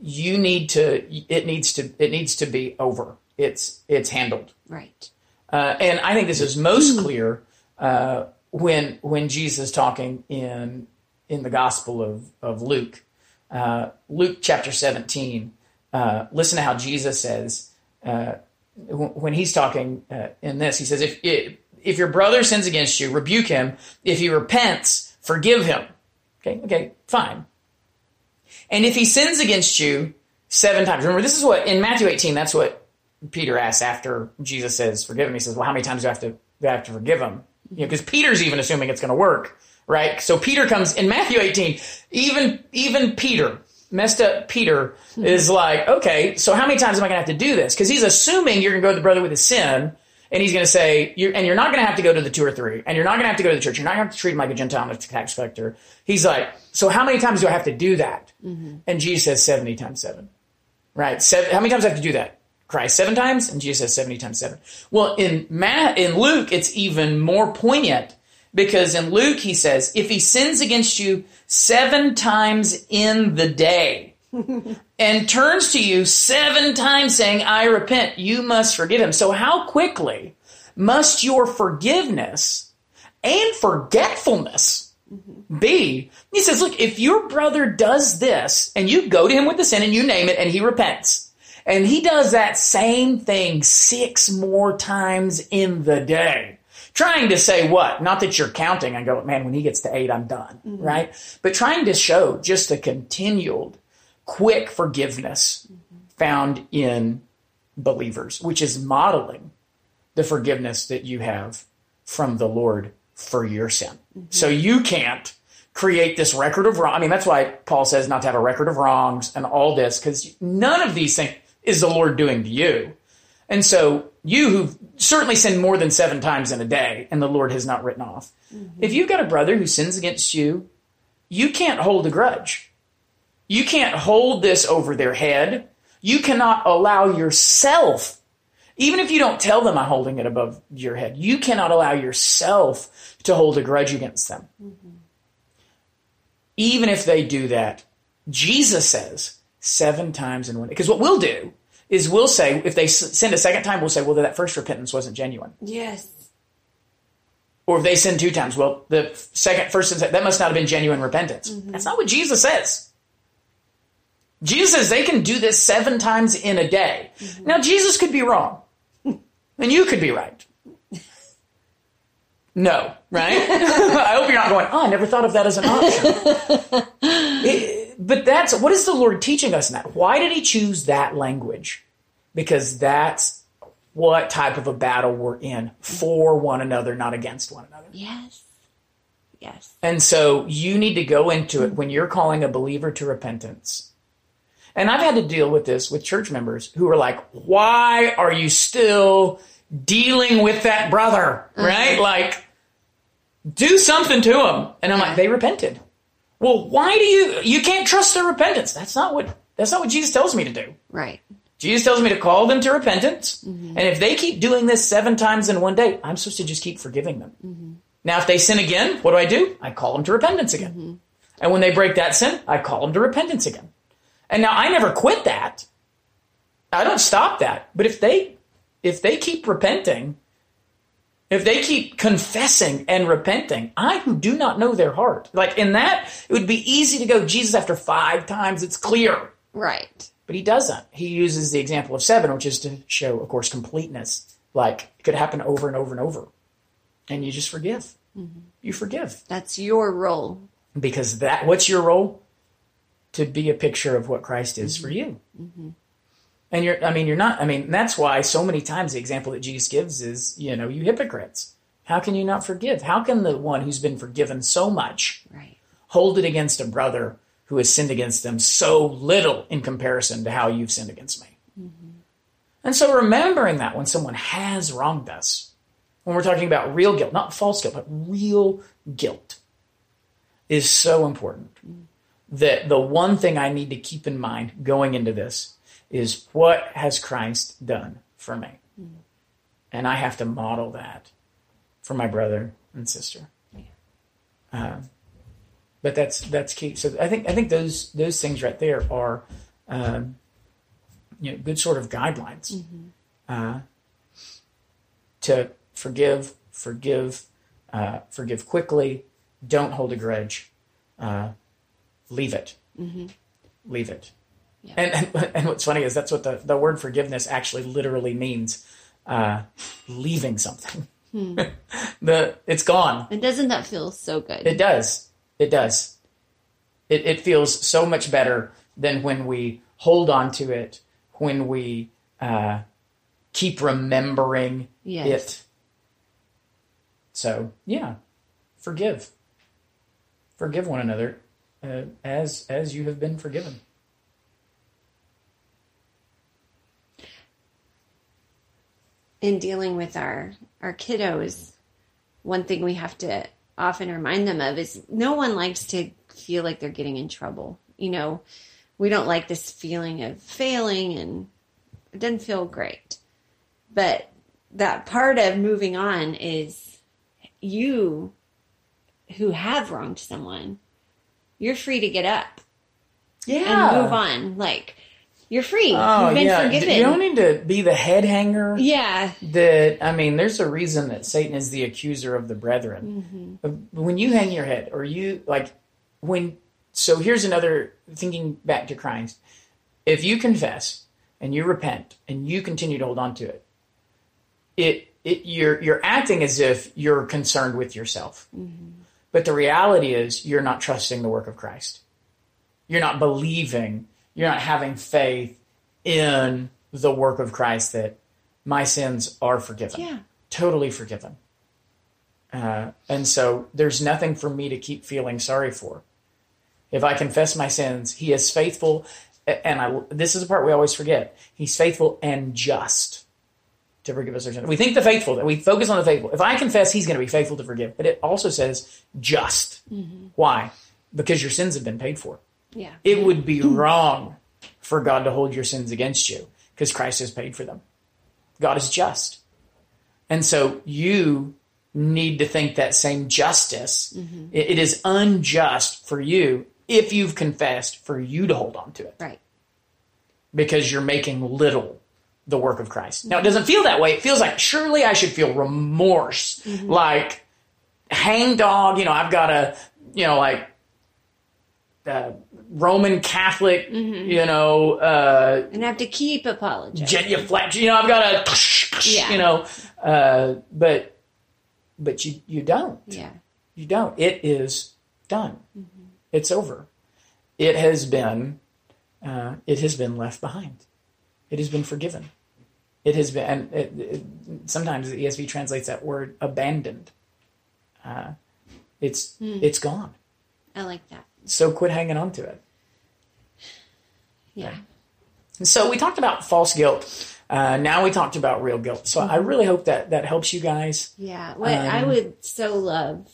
you need to. It needs to. It needs to be over. It's it's handled. Right. Uh, and I think this is most clear uh, when when Jesus is talking in in the Gospel of of Luke, uh, Luke chapter seventeen. Uh, listen to how Jesus says uh, when he's talking uh, in this. He says, "If if if your brother sins against you, rebuke him. If he repents, forgive him." Okay, okay, fine. And if he sins against you seven times, remember this is what in Matthew eighteen. That's what Peter asks after Jesus says, "Forgive him." He says, "Well, how many times do I have to do I have to forgive him?" You know, because Peter's even assuming it's going to work, right? So Peter comes in Matthew 18. Even even Peter, messed up Peter, hmm. is like, "Okay, so how many times am I going to have to do this?" Because he's assuming you're going to go to the brother with a sin, and he's going to say, you're, "And you're not going to have to go to the two or three, and you're not going to have to go to the church. You're not going to have to treat him like a Gentile and a tax collector." He's like, "So how many times do I have to do that?" Mm-hmm. And Jesus says, 70 times seven. Right? Seven, how many times do I have to do that? Christ seven times, and Jesus says seventy times seven. Well, in Matt, in Luke, it's even more poignant because in Luke he says, "If he sins against you seven times in the day, [LAUGHS] and turns to you seven times saying, I repent, you must forgive him." So, how quickly must your forgiveness and forgetfulness be? He says, "Look, if your brother does this, and you go to him with the sin, and you name it, and he repents." And he does that same thing six more times in the day. Trying to say what? Not that you're counting and go, man, when he gets to eight, I'm done, mm-hmm. right? But trying to show just a continued, quick forgiveness found in believers, which is modeling the forgiveness that you have from the Lord for your sin. So you can't create this record of wrong. I mean, that's why Paul says not to have a record of wrongs and all this, because none of these things is the Lord doing to you. And so you who've certainly sinned more than seven times in a day and the Lord has not written off. If you've got a brother who sins against you, you can't hold a grudge. You can't hold this over their head. You cannot allow yourself, even if you don't tell them I'm holding it above your head, you cannot allow yourself to hold a grudge against them. Mm-hmm. Even if they do that, Jesus says seven times in one day. Because what we'll do is we'll say, if they s- sin a second time, we'll say, well, that first repentance wasn't genuine. Yes. Or if they sin two times, well, the second, first, and second, that must not have been genuine repentance. Mm-hmm. That's not what Jesus says. Jesus they can do this seven times in a day. Now, Jesus could be wrong, [LAUGHS] and you could be right. No, right? [LAUGHS] I hope you're not going, oh, I never thought of that as an option. [LAUGHS] It- but that's what is the Lord teaching us in that? Why did he choose that language? Because that's what type of a battle we're in for one another, not against one another. Yes. Yes. And so you need to go into it when you're calling a believer to repentance. And I've had to deal with this with church members who are like, why are you still dealing with that brother? Mm-hmm. Right? Like, do something to him. And I'm like, they repented. Well, why do you, you can't trust their repentance. That's not what, that's not what Jesus tells me to do. Right. Jesus tells me to call them to repentance. Mm-hmm. And if they keep doing this seven times in one day, I'm supposed to just keep forgiving them. Mm-hmm. Now, if they sin again, what do I do? I call them to repentance again. And when they break that sin, I call them to repentance again. And now I never quit that. I don't stop that. But if they if they keep repenting, if they keep confessing and repenting, I who do not know their heart. Like in that, it would be easy to go, Jesus, after five times, it's clear. Right. But he doesn't. He uses the example of seven, which is to show, of course, completeness. Like it could happen over and over and over. And you just forgive. Mm-hmm. You forgive. That's your role. Because that what's your role? To be a picture of what Christ is for mm-hmm. you. Mm-hmm. And you're I mean, you're not I mean, that's why so many times the example that Jesus gives is, you know, you hypocrites. How can you not forgive? How can the one who's been forgiven so much Right. hold it against a brother who has sinned against them so little in comparison to how you've sinned against me. Mm-hmm. And so remembering that when someone has wronged us, when we're talking about real guilt, not false guilt, but real guilt, is so important. That the one thing I need to keep in mind going into this is what has Christ done for me? And I have to model that for my brother and sister. Um, but that's that's key. So I think I think those those things right there are, um, you know, good sort of guidelines uh, to forgive, forgive, uh, forgive quickly. Don't hold a grudge. Uh, leave it. Leave it. And, and and what's funny is that's what the the word forgiveness actually literally means. Uh, leaving something. [LAUGHS] the it's gone. And doesn't that feel so good? It does. It does. It, it feels so much better than when we hold on to it, when we uh, keep remembering Yes. it. So yeah, forgive. Forgive one another uh, as as you have been forgiven. in dealing with our our kiddos, one thing we have to often remind them of is no one likes to feel like they're getting in trouble. You know, we don't like this feeling of failing and it doesn't feel great. But that part of moving on is you who have wronged someone, you're free to get up Yeah. and move on. Like you're free. Oh You've been yeah. forgiven. You don't need to be the head hanger. yeah. that I mean, there's a reason that Satan is the accuser of the brethren. Uh, When you hang your head, or you like when. So here's another thinking back to Christ. If you confess and you repent and you continue to hold on to it, it it you're you're acting as if you're concerned with yourself. But the reality is you're not trusting the work of Christ. You're not believing, you're not having faith in the work of Christ that my sins are forgiven. Yeah. Totally forgiven. Uh, and so there's nothing for me to keep feeling sorry for. If I confess my sins, he is faithful. And I, this is the part we always forget. He's faithful and just to forgive us our sins. We think the faithful, that we focus on the faithful. If I confess, he's going to be faithful to forgive. But it also says just. Mm-hmm. Why? Because your sins have been paid for. Yeah. It would be wrong for God to hold your sins against you because Christ has paid for them. God is just. And so you need to think that same justice. Mm-hmm. It- it is unjust for you if you've confessed for you to hold on to it. Right. because you're making little the work of Christ. Now, it doesn't feel that way. It feels like surely I should feel remorse, like hang dog. You know, I've got a, you know, like uh, Roman Catholic, you know, uh, And have to keep apologizing. genuflect. You know, I've got a, Yeah. you know, uh, but but you you don't. yeah. You don't. It is done. It's over. It has been. Uh, it has been left behind. It has been forgiven. It has been. And it, it, sometimes the ESV translates that word abandoned. Uh, it's it's gone. I like that. So quit hanging on to it. Yeah. So we talked about false guilt. Uh, now we talked about real guilt. So I really hope that that helps you guys. Yeah. What I Um, would so love.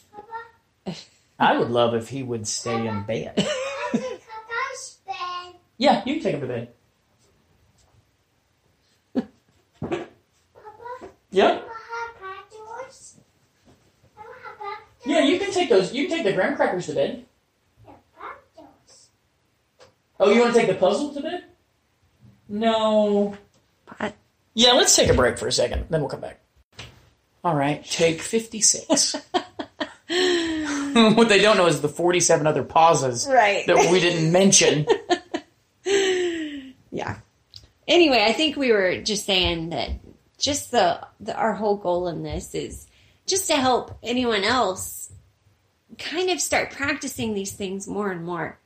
I would love if he would stay in bed. Bed. [LAUGHS] Yeah, you can take him to bed. Yep. I have paddles. I don't have paddles. Yeah, you can take those. You can take the graham crackers to bed. Oh, you want to take the puzzle to bed? No. Yeah, let's take a break for a second, then we'll come back. All right, take 56. [LAUGHS] what they don't know is the 47 other pauses Right. that we didn't mention. [LAUGHS] Yeah. Anyway, I think we were just saying that just the, the our whole goal in this is just to help anyone else kind of start practicing these things more and more,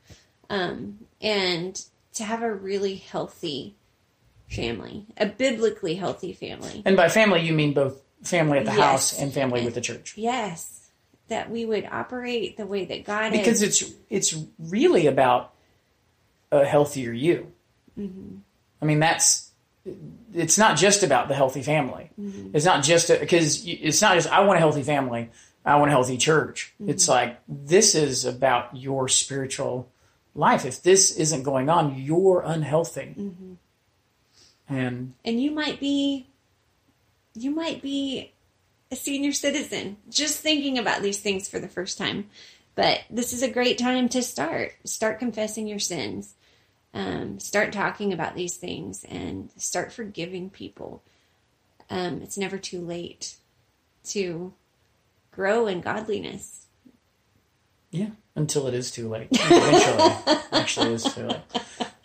um, and to have a really healthy family, a biblically healthy family. And by family, you mean both family at the Yes. house and family with the church. Yes, that we would operate the way that God Because is. it's it's really about a healthier you. I mean, that's it's not just about the healthy family. Mm-hmm. It's not just because it's not just I want a healthy family. I want a healthy church. Mm-hmm. It's like this is about your spiritual life. If this isn't going on, you're unhealthy. Mm-hmm. And and you might be you might be a senior citizen just thinking about these things for the first time but this is a great time to start start confessing your sins um, start talking about these things and start forgiving people um, it's never too late to grow in godliness Yeah, until it is too late. Eventually, [LAUGHS] actually, is too late.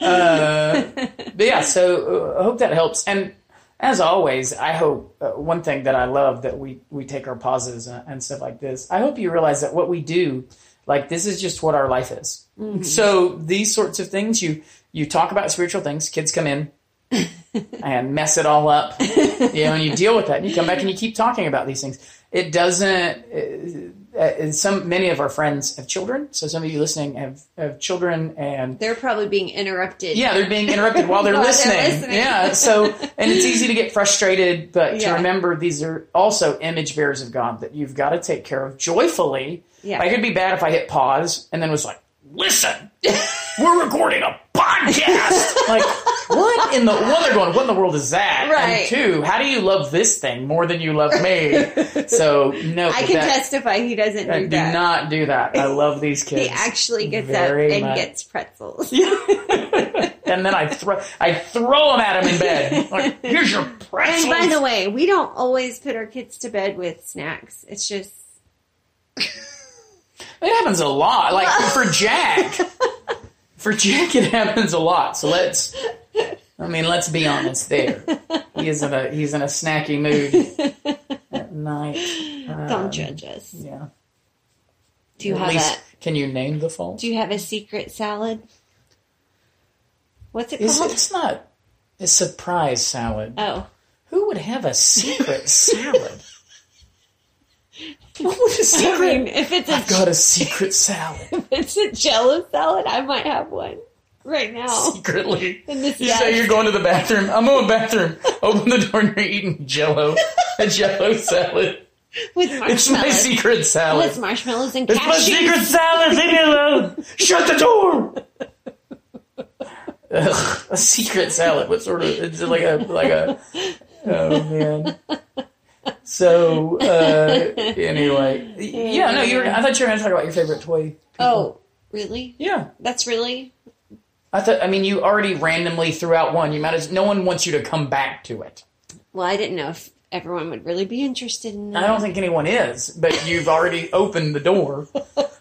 Uh, but yeah, so uh, I hope that helps. And as always, I hope uh, one thing that I love that we we take our pauses and, and stuff like this. I hope you realize that what we do, like this, is just what our life is. Mm-hmm. So these sorts of things, you you talk about spiritual things. Kids come in. [LAUGHS] and mess it all up, you know, and you deal with that, and you come back and you keep talking about these things. It doesn't. Uh, Uh, uh, some many of our friends have children, so some of you listening have have children, and they're probably being interrupted yeah, they're being interrupted while they're, [LAUGHS] While they're listening. listening. Yeah, so and it's easy to get frustrated, but to remember these are also image bearers of God that you've got to take care of joyfully. Yeah. Like it'd be bad if I hit pause and then was like, "Listen, we're recording a podcast." [LAUGHS] like, what in the one? They're going, "What in the world is that?" Right. And two, how do you love this thing more than you love me? so no, i can that, testify he doesn't do do that not do that. I love these kids. he actually gets up and much. gets pretzels [LAUGHS] and then I throw I throw them at him in bed. [LAUGHS] Like, here's your pretzels. And by the way, we don't always put our kids to bed with snacks. It's just it happens a lot. Like for Jack, [LAUGHS] for Jack, it happens a lot. So let's, I mean, let's be honest. There, he is in a he's in a snacky mood at night. Um, don't judge us. Yeah. Do you At have least, a can you name the fault? Do you have a secret salad? What's it It's, called? it's not a surprise salad. Oh, Who would have a secret salad? What would a I secret? mean, if it's a I've got a [LAUGHS] secret salad. if it's a Jello salad, I might have one right now. Secretly. In this You say you're going to the bathroom. I'm going to the bathroom. Open the door and you're eating jello. A jello salad. with marshmallows. It's my secret salad. with marshmallows and It's my secret salad. Leave me alone. Shut the door. Ugh, a secret salad. What sort of? It's like a like a. Oh man. So uh, [LAUGHS] anyway, yeah. No, you were. I thought you were going to talk about your favorite toy. Oh, really? Yeah. That's really I thought. I mean, you already randomly threw out one. You might as. No one wants you to come back to it. Well, I didn't know if everyone would really be interested in that. I don't think anyone is, but you've already opened the door.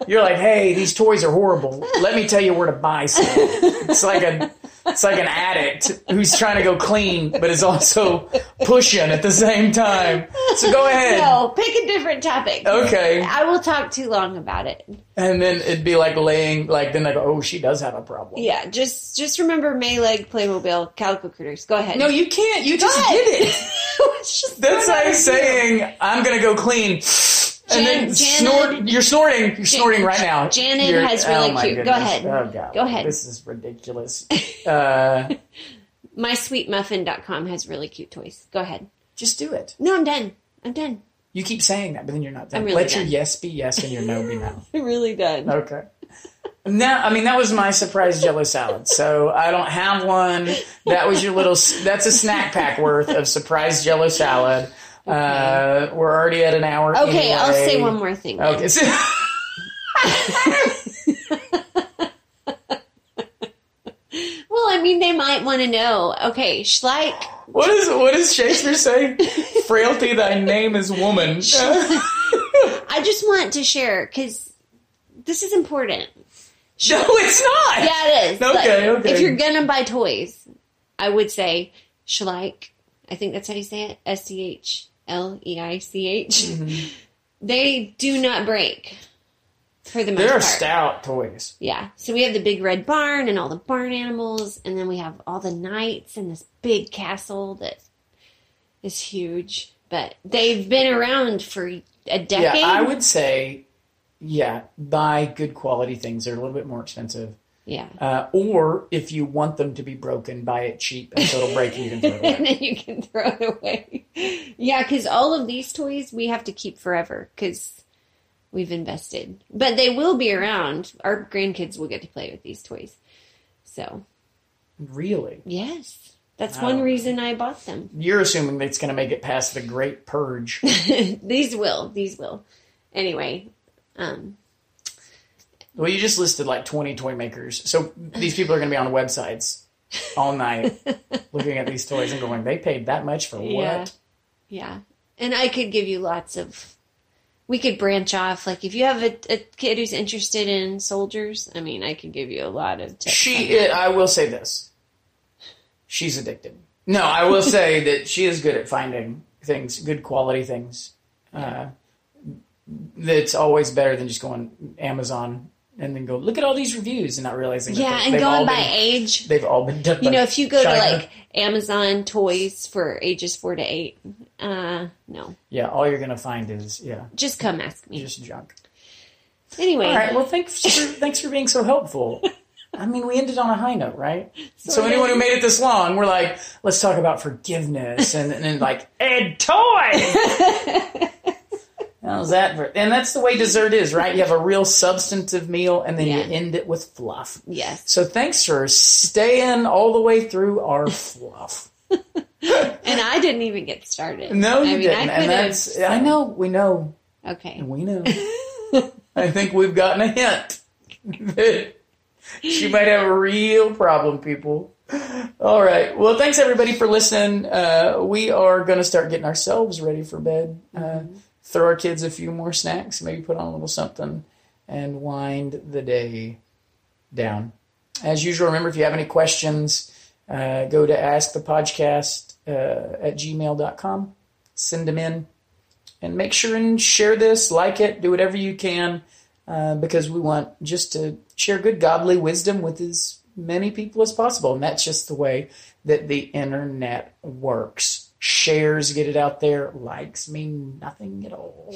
You're like, hey, these toys are horrible. Let me tell you where to buy some. It's like a, it's like an addict who's trying to go clean, but is also pushing at the same time. So go ahead. No, pick a different topic. Okay. I will talk too long about it. And then it'd be like laying, like then they go, oh, she does have a problem. Yeah, just just remember Maileg, Playmobil, Calico Critters. Go ahead. No, you can't. You just did it. [LAUGHS] Just That's like saying, I'm going to go clean. And then Jan- snort. You're snorting. You're snorting right now. Janet You're- has really oh cute- go ahead. Oh god. Go ahead. This is ridiculous. Uh, [LAUGHS] MySweetMuffin.com has really cute toys. Go ahead. just do it. No, I'm done. I'm done. You keep saying that, but then you're not done. Really Let your yes be yes and your no be no. [LAUGHS] I'm really done. Okay. Now, I mean, that was my surprise Jello salad. So I don't have one. That was your little. That's a snack pack worth of surprise Jello salad. Uh, we're already at an hour. Okay, I'll say one more thing. Okay. So, [LAUGHS] Well, I mean, they might want to know. Okay, Schleich. what is what does Shakespeare say? Frailty, thy name is woman. [LAUGHS] I just want to share because this is important. [LAUGHS] no, it's not. Yeah, it is. Okay, Like, okay. If you're gonna buy toys, I would say Schleich. I think that's how you say it. S C H L E I C H. Mm-hmm. [LAUGHS] They do not break for the most They're part. stout toys. Yeah. So we have the big red barn and all the barn animals, and then we have all the knights and this big castle that is huge. But they've been around for a decade. Yeah, I would say, yeah, buy good quality things. They're a little bit more expensive. Yeah. Uh, or if you want them to be broken, buy it cheap and so it'll break and you can throw it away. and then you can throw it away. Yeah, because all of these toys we have to keep forever because we've invested. But they will be around. Our grandkids will get to play with these toys. So, Really? yes. That's one reason I bought them. You're assuming that's going to make it past the Great Purge. [LAUGHS] these will. These will. Anyway, um, well, you just listed like 20 toy makers. So these people are going to be on websites all night [LAUGHS] looking at these toys and going, they paid that much for Yeah. what? yeah. And I could give you lots of. We could branch off. Like, if you have a, a kid who's interested in soldiers, I mean, I could give you a lot of tips. She. I will say this. She's addicted. No, I will [LAUGHS] say that she is good at finding things, good quality things. Uh, that's always better than just going Amazon and then go look at all these reviews and not realizing. that Yeah, and going by been- age. they've all been done. You know, if you go to like Amazon toys for ages four to eight, uh, no, yeah, all you're gonna find is yeah, just come ask me. just junk. Anyway, All right, well, thanks for thanks for being so helpful. [LAUGHS] I mean, we ended on a high note, right? So, Sort anyone who made it this long, we're like, let's talk about forgiveness, and, and then like, Ed toys. [LAUGHS] How's that? For, and that's the way dessert is, right? You have a real substantive meal, and then Yeah. you end it with fluff. yes, So thanks for staying all the way through our [LAUGHS] fluff. and I didn't even get started. No, you I mean, didn't, I and that's I know we know okay. we know. [LAUGHS] I think we've gotten a hint that [LAUGHS] she might have a real problem, people. All right. Well, thanks everybody for listening. Uh, we are going to start getting ourselves ready for bed. Uh, throw our kids a few more snacks, maybe put on a little something, and wind the day down. As usual, remember if you have any questions, uh, go to askthepodcast uh, at gmail.com. Send them in and make sure and share this, like it, do whatever you can, uh, because we want just to share good godly wisdom with as many people as possible, and that's just the way that the internet works. Shares get it out there, likes mean nothing at all.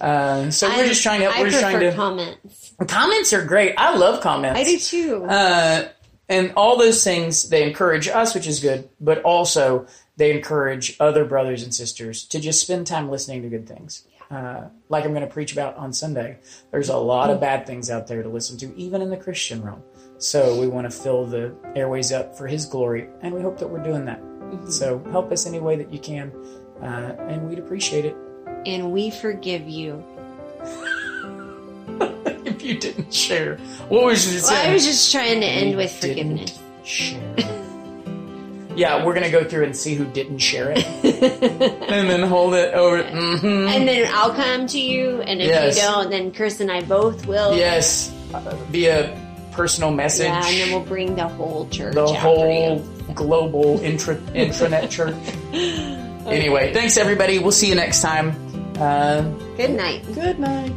Uh, [LAUGHS] so we're just trying to. I We're just trying to. comments. comments are great. I love comments. I do too. Uh, and all those things they encourage us, which is good, but also they encourage other brothers and sisters to just spend time listening to good things. Uh, like I'm going to preach about on Sunday. There's a lot of bad things out there to listen to, even in the Christian realm. So we want to fill the airways up for His glory, and we hope that we're doing that. So help us any way that you can, uh, and we'd appreciate it. and we forgive you. [LAUGHS] if you didn't share. What was you Well. I was just trying to end with Didn't forgiveness. Share. yeah, we're gonna go through and see who didn't share it, [LAUGHS] and then hold it over. hmm And then I'll come to you, and if Yes. you don't, then Chris and I both will. Yes, uh, via personal message. Yeah, and then we'll bring the whole church the whole. Global intra- intranet [LAUGHS] church. Anyway, thanks everybody. We'll see you next time. Uh, Good night. good night.